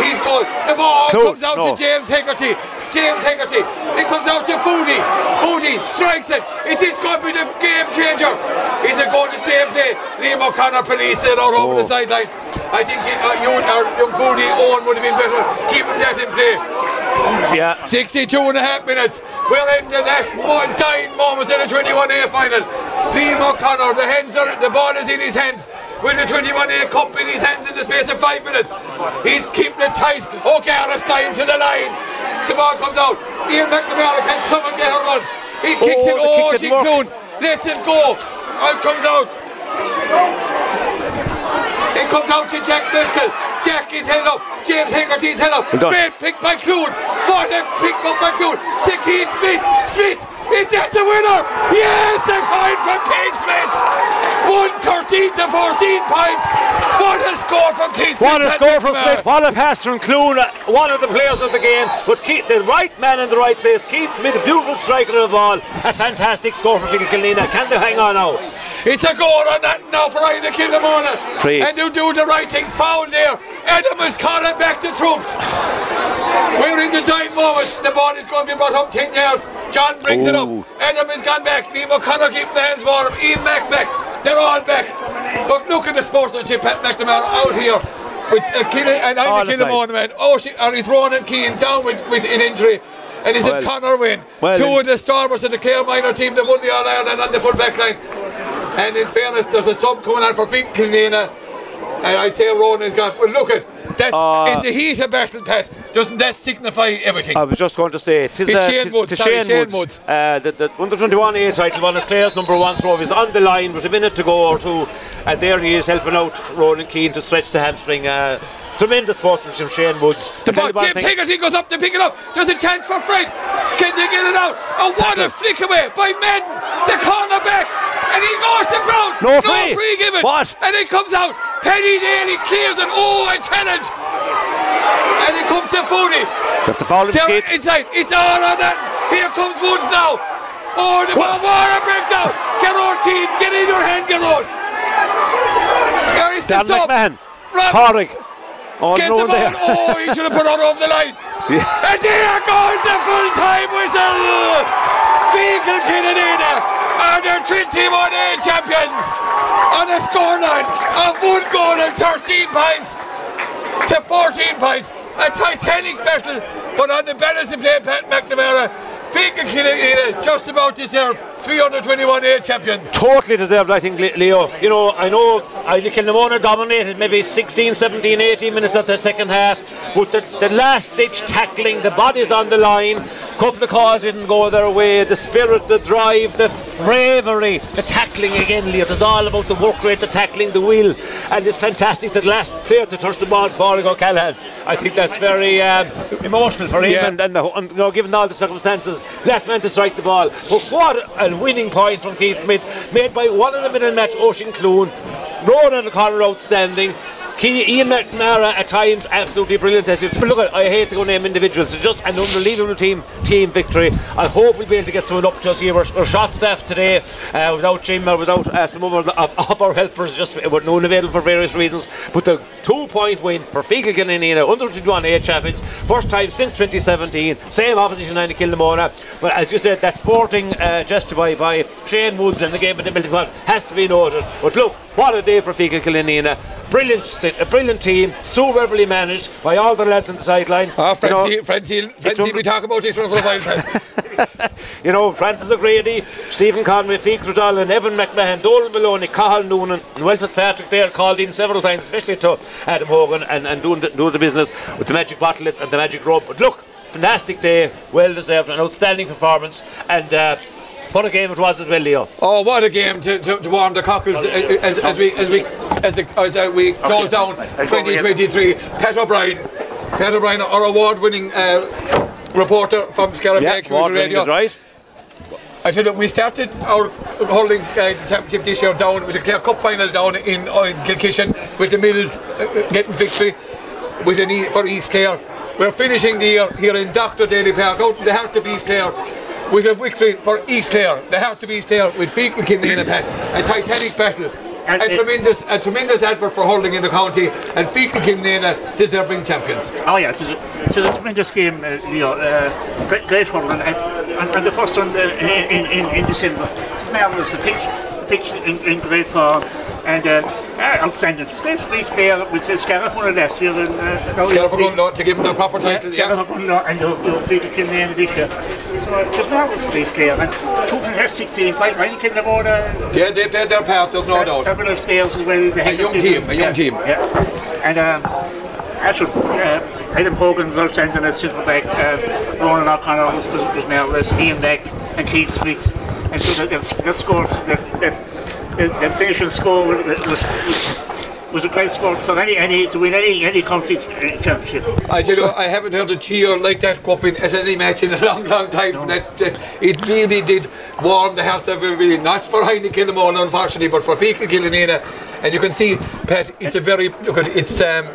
he's going. The ball So- comes out no. to James Hegarty. James Hegarty. It comes out to Foodie. Foodie strikes it. It is going to be the game changer. Is it going to stay in play? Liam O'Connor police it out over Oh. the sideline. I think uh, you, our young Foodie Owen would have been better keeping that in play. Yeah, 62 and a half minutes. We're in the last one dying moments in the 21A final. Liam O'Connor, the hands are the ball is in his hands. With the 21A cup in his hands in the space of five minutes. He's keeping it tight. O'Gara dying to the line. The ball comes out. Ian McNamara, can someone get a run? He oh, kicks Oh, it. the Oh, kick she didn't work. Lets it go. Out comes out. It comes out to Jack Driscoll. Jack is head up. James Hegarty's head up. Great pick by Clune. What a pick up by Clune. To Keith Smith. Smith. Is that the winner? Yes, a point from Keith Smith. 113 to 14 points. What a score from Keith Smith. What a score from Smith! What a pass from Clune, one of the players of the game. But Keith, the right man in the right place. Keith Smith, a beautiful striker of the ball. A fantastic score for Phil Killanena. Can they hang on now? It's a goal on that now for Inagh Kilnamona. Three. And you do the right thing. Foul there. Adam is calling back the troops. We're in the dying moment. The ball is going to be brought up 10 yards. John brings it Ooh. Up. Adam has gone back. Liam O'Connor keeping the hands warm. Ian Mack back. They're all back. But look at the sportsmanship. Pat McNamara out here. With uh, Killy and Oh, that's Kilnamona, man. Oh, she, or he's Ronan Keane down with, with an injury. And he's Well- a Connor win. well, Two of the starboards of the Clare minor team that won the All Ireland on the full back line. And in fairness, there's a sub coming on for Finkelnina. And I'd say Ronan's gone. But look at that's Uh, in the heat of battle, Pat. Doesn't that signify everything? I was just going to say, tis, It's uh, Shane tis- Woods, tis sorry, Shane Woods. Uh, the, the under 21 A title, one of Clare's number one throw is on the line with a minute to go or two, and there he is helping out Ronan Keane to stretch the hamstring. Uh, tremendous sportsmanship, Shane Woods. the ball, James Hegarty goes up to pick it up. There's a chance for Fred. Can they get it out? Oh, what a flick away by Madden. The corner back. And he goes to ground. No no, free. given. What? And it comes out. Penny Daly clears it. Oh, a challenge. Out to Foodie. You have to follow him, Down inside. It's all on that. Here comes Woods now. Oh, the ball, what a breakdown. Get on, Keith. Get in your hand, get on. Here is the Dan sub. McMahon. Horrick. Oh, Get the ball. there. Oh, he should have put it over the line. And there goes the full time whistle. Feakle Killanena are the 21A champions on a scoreline of one goal and 13 points to 14 points. A titanic battle, but on the balance of play, Pat McNamara, Feakle Killanena just about deserve 321A champions. totally deserved, I think, Leo. You know, I know I Kilnamona dominated maybe 16, 17, 18 minutes of the second half, but the, the last ditch tackling, the bodies on the line, couple of calls didn't go their way, the spirit, the drive, the bravery, the tackling again, Leo. It's all about the work rate, the tackling, the will, and it's fantastic that the last player to touch the ball is Paul O'Callaghan. I think that's very um, emotional for him, Yeah. and, and, the, and you know, given all the circumstances, last man to strike the ball. But what a winning point from Keith Smith, made by one in the middle match, Ocean Clune. Ronan O'Connor outstanding. Ian McNamara at times absolutely brilliant. As but look, I hate to go name individuals. It's just an unbelievable team team victory. I hope we'll be able to get someone up to us here. We're, we're shot staff today uh, without Jim or without uh, some of our, of our helpers. Just were no available for various reasons. But the two point win for Feakle Ganina under 21 A champions, first time since 2017. Same opposition line to Kilnamona. But as you said, that sporting uh, gesture by by Shane Woods in the game at the Milton has to be noted. But look, what a day for Feakle Killanena. Brilliant, a brilliant team, so verbally managed by all the lads on the sideline. Ah, You know, Francie, Francie, Francie, we talk about this one for a while, you know, Francis O'Grady, Stephen Conway, Feek Rudall, Evan McMahon, Dolan Maloney, Cathal Noonan, and Will Fitzpatrick there called in several times, especially to Adam Hogan and, and doing, the, doing the business with the magic bottlets and the magic rope. But look, fantastic day, well deserved, an outstanding performance, and uh, what a game it was as well, Leo. Oh, what a game to, to, to warm the cockles uh, as, as we as we as, the, as uh, we close down 2023. Pat O'Brien, Pat O'Brien, our award-winning uh, reporter from Bay Community Radio. is right. I said we started our holding uh, championship this year down with a Clare Cup final down in, uh, in Kilkishen with the Mills uh, uh, getting victory with an e- for East Clare. We're finishing the year here in Dr. Daly Park out in the heart of East Clare with a victory for East Clare, the heart of East Clare with Feakle in and Pat. A titanic battle. And a it- tremendous, a tremendous advert for hurling in the county, and Feakle Kinley deserving champions. Oh yeah, it is a, it is a tremendous game, uh, Leo. Uh, great, great fun, and, and, and the first one uh, in, in, in December. Marvellous. The pitch, the pitch in, in great form, and uh, uh, outstanding. It's great for Clare, which is Scariff won it last year, and uh, Scariff are you've- to give them the proper title. yeah, Yeah. Scariff are going and you'll, you'll feel it in the end of this year. So it's just marvellous for East Clare, and two fantastic teams, like Ryan Kilnamona, Yeah, they played their part, there's no doubt. Fabulous players as well. The young team, a young yeah, team. Yeah. And um, actually, uh, Adam Hogan was outstanding as centre back. Uh, Ronan O'Connor was, was, marvellous. Ian Beck and Keith Smith. And so the, the, the score, the, the, the, the finishing score was, was, was a great score for any, any to win any any county uh, championship. I tell you, I haven't heard a cheer like that in at any match in a long, long time. That, that- it really did warm the hearts of everybody. Not for Heine Killamore, unfortunately, but for Feakle Killanena. And you can see, Pat, it's a very look. It's um,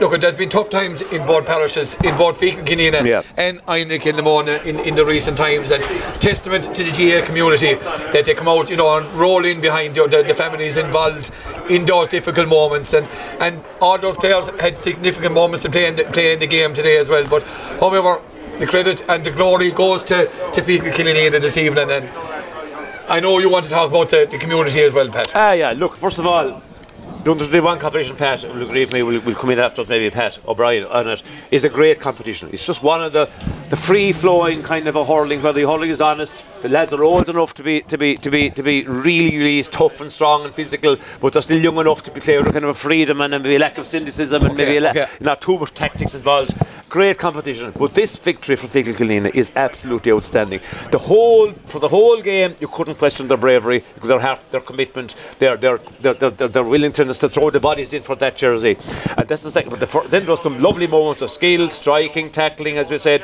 look. There's been tough times in both parishes, in both Feakle Killanena Yeah. and Heine Killamore in, in the recent times. And testament to the GA community that they come out, you know, and roll in behind know, the, the families involved in those difficult moments. And and all those players had significant moments to play in the, play in the game today as well. But however, the credit and the glory goes to to Feakle Killanena this evening. And I know you want to talk about the, the community as well, Pat. Ah, yeah. Look, first of all, the under 21 competition, Pat, will agree with me, will will come in after maybe Pat O'Brien on it, is a great competition. It's just one of the, the free flowing kind of a hurling where the hurling is honest. The lads are old enough to be to be to be to be really, really tough and strong and physical, but they're still young enough to be with kind of a freedom and maybe a lack of cynicism and maybe a la- okay. not too much tactics involved. Great competition, but this victory for Feakle Killanena is absolutely outstanding. The whole for the whole game, you couldn't question their bravery, their heart, their commitment, their their their, their, their, their willingness to throw the bodies in for that jersey. And that's the second. But the then there was some lovely moments of skill, striking, tackling, as we said.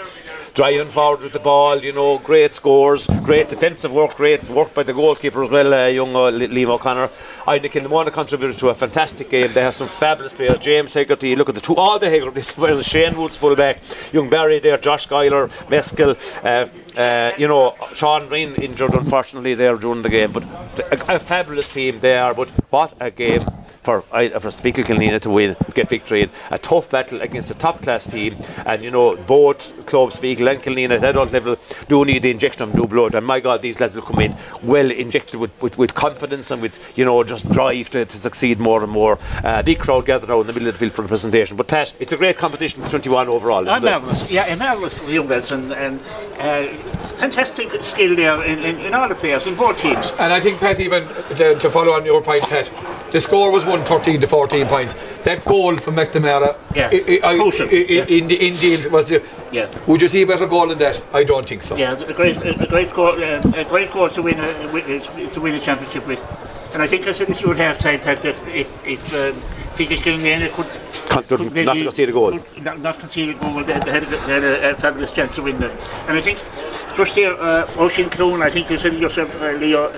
driving forward with the ball, you know, great scores, great defensive work, great work by the goalkeeper as well, uh, young uh, Liam O'Connor. I think Kilnamona contributed to a fantastic game. They have some fabulous players. James Hegarty, look at the two, all the Hegartys, well, Shane Woods fullback, young Barry there, Josh Guyler, Meskell, uh, uh, you know, Sean Green injured unfortunately there during the game, but a, a fabulous team they are. But what a game for for Feakle Killanena to win, get victory in a tough battle against a top class team. And you know, both clubs, Feakle and Killanena at adult level, do need the injection of new blood. And my God, these lads will come in well injected with, with, with confidence and with you know just drive to, to succeed more and more. Uh, big crowd gathered out in the middle of the field for the presentation. But Pat, it's a great competition, 21 overall. Isn't I'm marvellous. Yeah, marvellous for the young lads and, and uh, fantastic skill there in, in, in all the players in both teams. And I think, Pat, even to, to follow on your point, Pat, the score was 113 to 14 points. That goal from McNamara, Yeah, i- I- crucial, i- i- yeah. in the indeed was the. Yeah. Would you see a better goal than that? I don't think so. Yeah, it's a great, it's a great goal, uh, a great goal to win a, wi- to win a championship with. And I think I said this at half time, Pat, that if if um, Feakle Kilmena could, Con- could not to concede a goal. could Not, not concede a goal, they, they had, a, they had a, a fabulous chance to win that. And I think just there, uh, Oisin Clune, I think you said yourself, uh, Leo.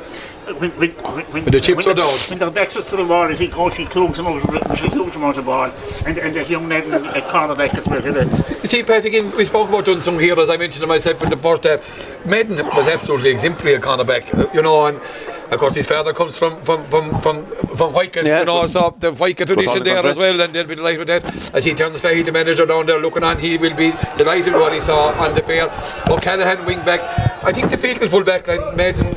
When, when, when, when, the chips when are down. When their backs us to the wall, I think Oisin Clune came over with a huge amount of ball. And, and that young man at cornerback as well. had a- You see, Pat, again, we spoke about doing some here, as I mentioned to myself in the first half. Madden was absolutely exemplary at cornerback, you know, and of course his father comes from from from from, from Whitecat, Yeah, you know, good. so the Whitecat tradition the there as well, and they'll be delighted with that. As he turns Fahey, the manager down there looking on, he will be delighted with what he saw on the fair. O'Callaghan wing back. I think the Feakle full back line, Madden,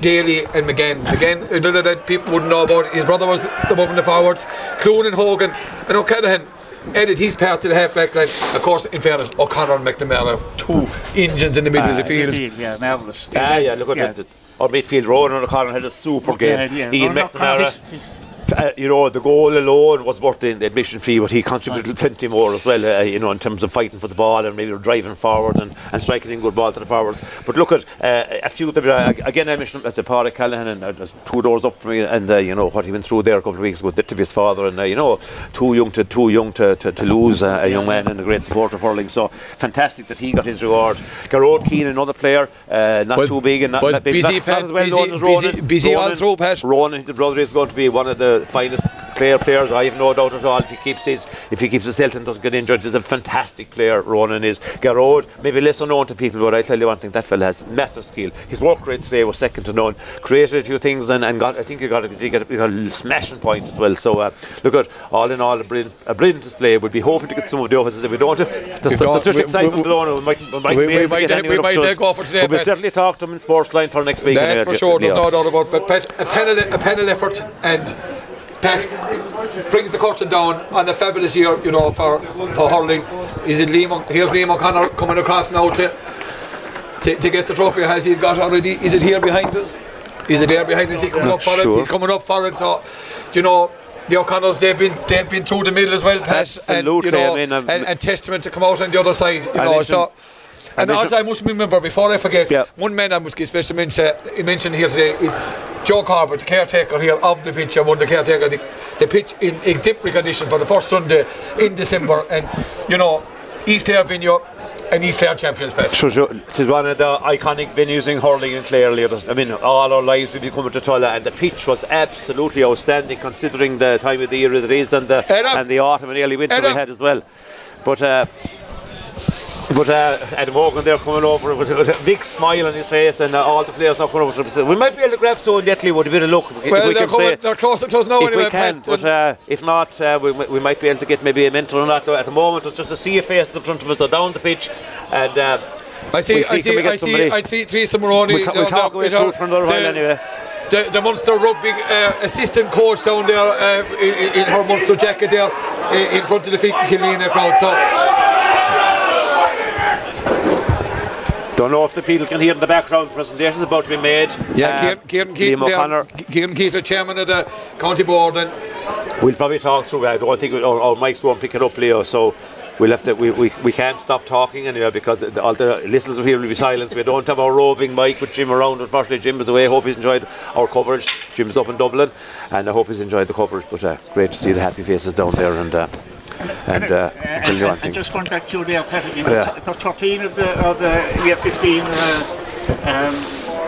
Daly and McGann. McGann, another that people wouldn't know about. His brother was above in the forwards. Clune and Hogan and O'Callaghan. Added his part to the half back line. Of course, in fairness, O'Connor and McNamara, two engines in the middle of the ah, field. Yeah, marvellous. Yeah, yeah, look at Yeah. that. Our midfield, Ronan O'Connor had a super game. Yeah, yeah. Ian No, no, McNamara, he's- uh, you know, the goal alone was worth the admission fee, but he contributed plenty more as well, uh, you know, in terms of fighting for the ball and maybe driving forward and, and striking in good ball to the forwards. But look at uh, a few of them, uh, again, I mentioned that's a part of Callahan, and uh, there's two doors up for me, and uh, you know what he went through there a couple of weeks ago, to his father, and uh, you know, too young to too young to, to, to lose uh, a young man and a great supporter of hurling. So fantastic that he got his reward. Garrod Keane, another player, uh, not Was- too big and not, was not big, busy, not, Pat, not as well busy- known as busy- Ronan. busy all Ronan- through, Pat. Ronan, the brother, is going to be one of the finest player players. I have no doubt at all. If he keeps his, if he keeps his health and doesn't get injured, he's a fantastic player. Ronan is. Garrod, maybe less unknown to people, but I tell you one thing: that fella has massive skill. His work rate today was second to none. Created a few things and, and got. I think he got a, he got a, he got a smashing point as well. So uh, look at all in all a brilliant, a brilliant display. We'd be hoping to get some of the offices if we don't have. There's, there's such we- excitement we- below. We might, we might we- be we to might get anyone we might to go for today, But we'll certainly talk to him in Sportsline for next week. That's for sure, there's no doubt about it. But a panel, a panel effort and Pat brings the curtain down on a fabulous year, you know, for, for hurling. Is it Liam, here's Liam O'Connor coming across now to, to, to get the trophy. Has he got already? Is it here behind us? Is it there behind us? He coming Not up for sure. it. He's coming up for it. So, you know, the O'Connors they've been they've been through the middle as well, Pat. Absolutely, And, you know, I mean, and, and testament to come out on the other side. You know, mentioned- so. And mentioned- also, I must remember before I forget, Yeah. one man I must give special mention, he mentioned here today is Joe Corbett, the caretaker here of the pitch, and one of the caretaker the, the pitch in exemplary condition for the first Sunday in December, and you know, East Clare venue and East Clare champions patch. Sure, sure. It is one of the iconic venues in hurling in Clare. I mean, all our lives we've been coming to Tulla, and the pitch was absolutely outstanding considering the time of the year it is and the Adam. and the autumn and early winter we had as well. But uh, but uh, Adam Hogan there coming over with, with a big smile on his face, and uh, all the players now coming over. him. We might be able to grab so Yetley with a bit of luck if Well, if we they're, can say. coming, they're closer to us now If anyway, we can, but uh, if not, uh, we, we might be able to get maybe a mentor on that. At the moment, it's just a sea of faces in front of us. They're down the pitch, and uh, I see, we'll see, I see, I see. I see Teresa Moroni. we'll, ta- we'll talk there away through her- it for another while anyway. The, the Munster Rugby uh, assistant coach down there uh, in, in her Munster jacket there in, in front of the Killeen crowd. So Don't know if the people can hear in the background. The presentation's about to be made. Yeah, Uh, Kieran, Kieran O'Connor. Kieran Keaton, chairman of the county board, and We'll probably talk through. I don't think our, our mics won't pick it up, Leo. So we'll have to. We, we, we can't stop talking anyway because the, the, all the listeners here will be silent. We don't have our roving mic with Jim around. Unfortunately, Jim is away. Hope he's enjoyed our coverage. Jim's up in Dublin, and I hope he's enjoyed the coverage. But uh, great to see the happy faces down there and. Uh, and uh, and, tell you one and thing. just going back to you there, Patrick, you know, Yeah. th- th- 13 of the, of the year 15 uh, um,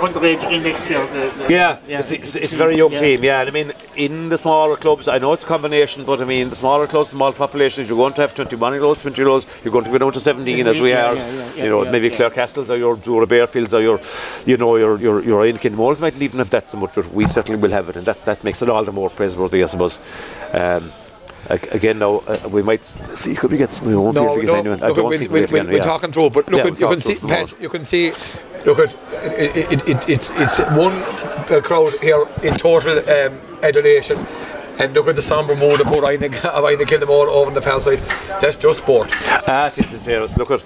underage in next year. The, the, Yeah, It's, it's, it's a very young Yeah. team. Yeah, and I mean, in the smaller clubs, I know it's a combination, but I mean, the smaller clubs, small populations, you're going to have 21 year olds, 20 year olds. You're going to go down to 17 as we Yeah, are. yeah, yeah, yeah, you know, yeah, maybe yeah. Clare Castles or your Doora Barefields or your, you know, your your your Inkin Moles mightn't even have that so much, but we certainly will have it, and that that makes it all the more praiseworthy, I suppose. Um, ag- Again, now uh, we might see. Could we get? We won't be able to get no, anyone. I don't we'll, think we'll, we'll get we'll, anyone, we're yeah. talking through, but look, Yeah, at, you can see, Pat, you can see, look at, it, it, it, it's it's one uh, crowd here in total um, adulation. And look at the sombre mood of poor Inagh, of Inagh Kilmore over on the fell side. That's just sport. Ah, it is in fairness. Look at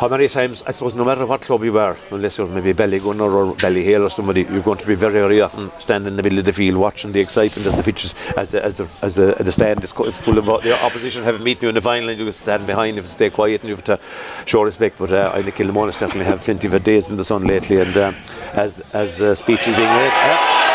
how many times, I suppose, no matter what club you are, unless you're maybe Ballygunner or Ballyhale or somebody, you're going to be very, very often standing in the middle of the field watching the excitement as the pitches, as the as the as the, the stand is full of the opposition have meet you in the final, and you can stand behind, you stay quiet, and you have to show respect. But uh, I think Kilnamona certainly have plenty of days in the sun lately, and um, as as uh, speech is being made. uh,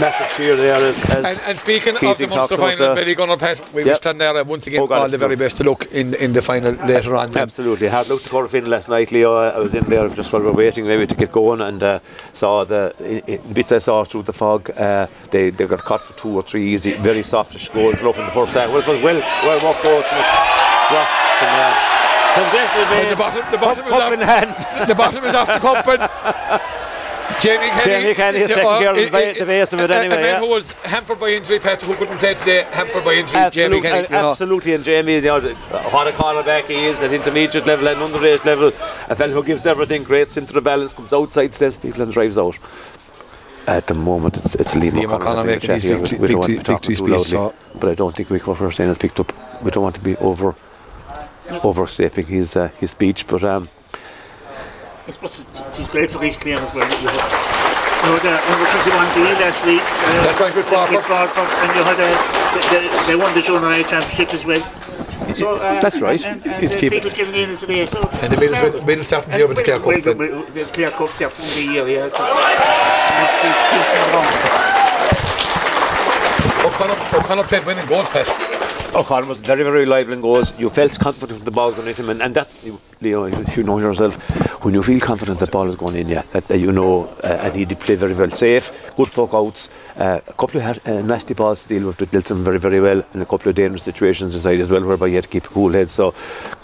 Massive cheer there as, as And, and speaking of the Munster final, Ballygunner Pat, we Yep. wish Clonlara once again Oh, God, all the very best to look in in the final later on. Absolutely. Hard luck to Corofin last night, Leo. I was in there just while we were waiting maybe to get going and uh, saw the i- i- bits I saw through the fog. Uh, they, they got caught for two or three easy, very softish goals enough from the first half. Well, well, well worked goals from Ross. And, uh, congratulations, the bottom, the bottom, is Cup off, in hand. the bottom is off the cup. And Jamie Kenny, Jamie Kenny is taking uh, care of the the base of it a- a- anyway, A man yeah. who was hampered by injury, Pat, who couldn't play today, hampered by injury, Jamie Absolutely, Kenny. you absolutely, and Jamie, you know, what a cornerback he is at intermediate level and underage level. A fellow who gives everything, great centre of balance, comes outside, says people and drives out. At the moment, it's it's Liam, Liam O'Connor, O'Connor I making his chat here. victory- We don't want to victory- be victory too speech, loudly, but I don't think we what we're saying is picked up. We don't want to be over overstepping his uh, his speech, but um, It's, it's great for East Clare as well. You had, you had uh, under 21 D last week. Uh, That's right, with Crawford. Crawford, and you had a, they, they- won the junior A championship as well. So, uh, That's right. And, and, It's and keep- people came in today. So And the middle, middle staff from and here with the Clare Cup. The Clare Cup there from the year, yeah. It's, it's, it's, it's. O'Connor, O'Connor played winning goals, Pat. O'Connor was very, very reliable in goals. You felt confident with the ball going into him, and, and that's you, Leo. You, know yourself when you feel confident the ball is going in. Yeah, that, you know, uh, and he did play very well, safe, good poke outs, uh, a couple of uh, nasty balls to deal with, dealt them very, very well, and a couple of dangerous situations inside as well, whereby he had to keep a cool head. So,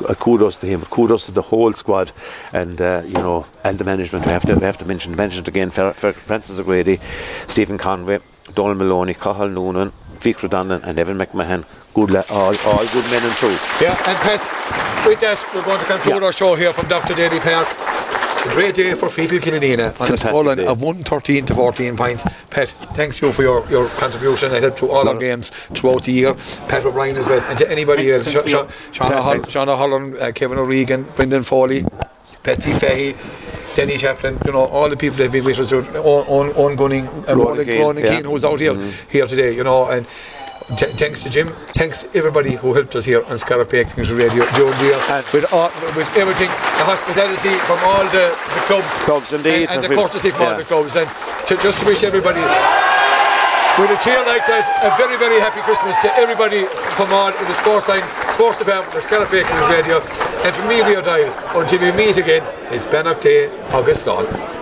uh, kudos to him, kudos to the whole squad, and uh, you know, and the management. We have to, we have to mention, mention it again. Fer, Fer, Francis O'Grady, Stephen Conway, Donald Maloney, Cathal Noonan. Vic Redundant and Evan McMahon, good la- all, all good men and true. Yeah, and Pat, with that, we're going to conclude Yeah. our show here from Dr. Daly Park. A great day for Feakle Killanena on a scoreline of 113 to 14 points. Pat, thanks you for your, your contribution. I helped through all our games throughout the year. Pat O'Brien as well. And to anybody else, Sha- to Sha-. Sean Yeah, O'Hol- thanks. Sean O'Holland, uh, Kevin O'Regan, Brendan Foley, Betsy Fahey. Denny Chaplin, you know, all the people that have been with us, Owen, Owen, Owen Gunning, and uh, Ronan Ronan, Keane, Ronan yeah. Who's out here, mm-hmm. here today, you know, and Th- thanks to Jim. Thanks to everybody who helped us here on Scarlet Bakings Radio. Joe Deere, And- with, all, with everything, the hospitality from all the, the clubs. Clubs, indeed. And, and the courtesy from all the clubs. And to, just to wish everybody, with a cheer like that, a very, very happy Christmas to everybody from all in the sports line, sports department of Scarlet Bakings Radio. And from me, Leo Doyle, until we meet again, it's Bannock Day, August Gone.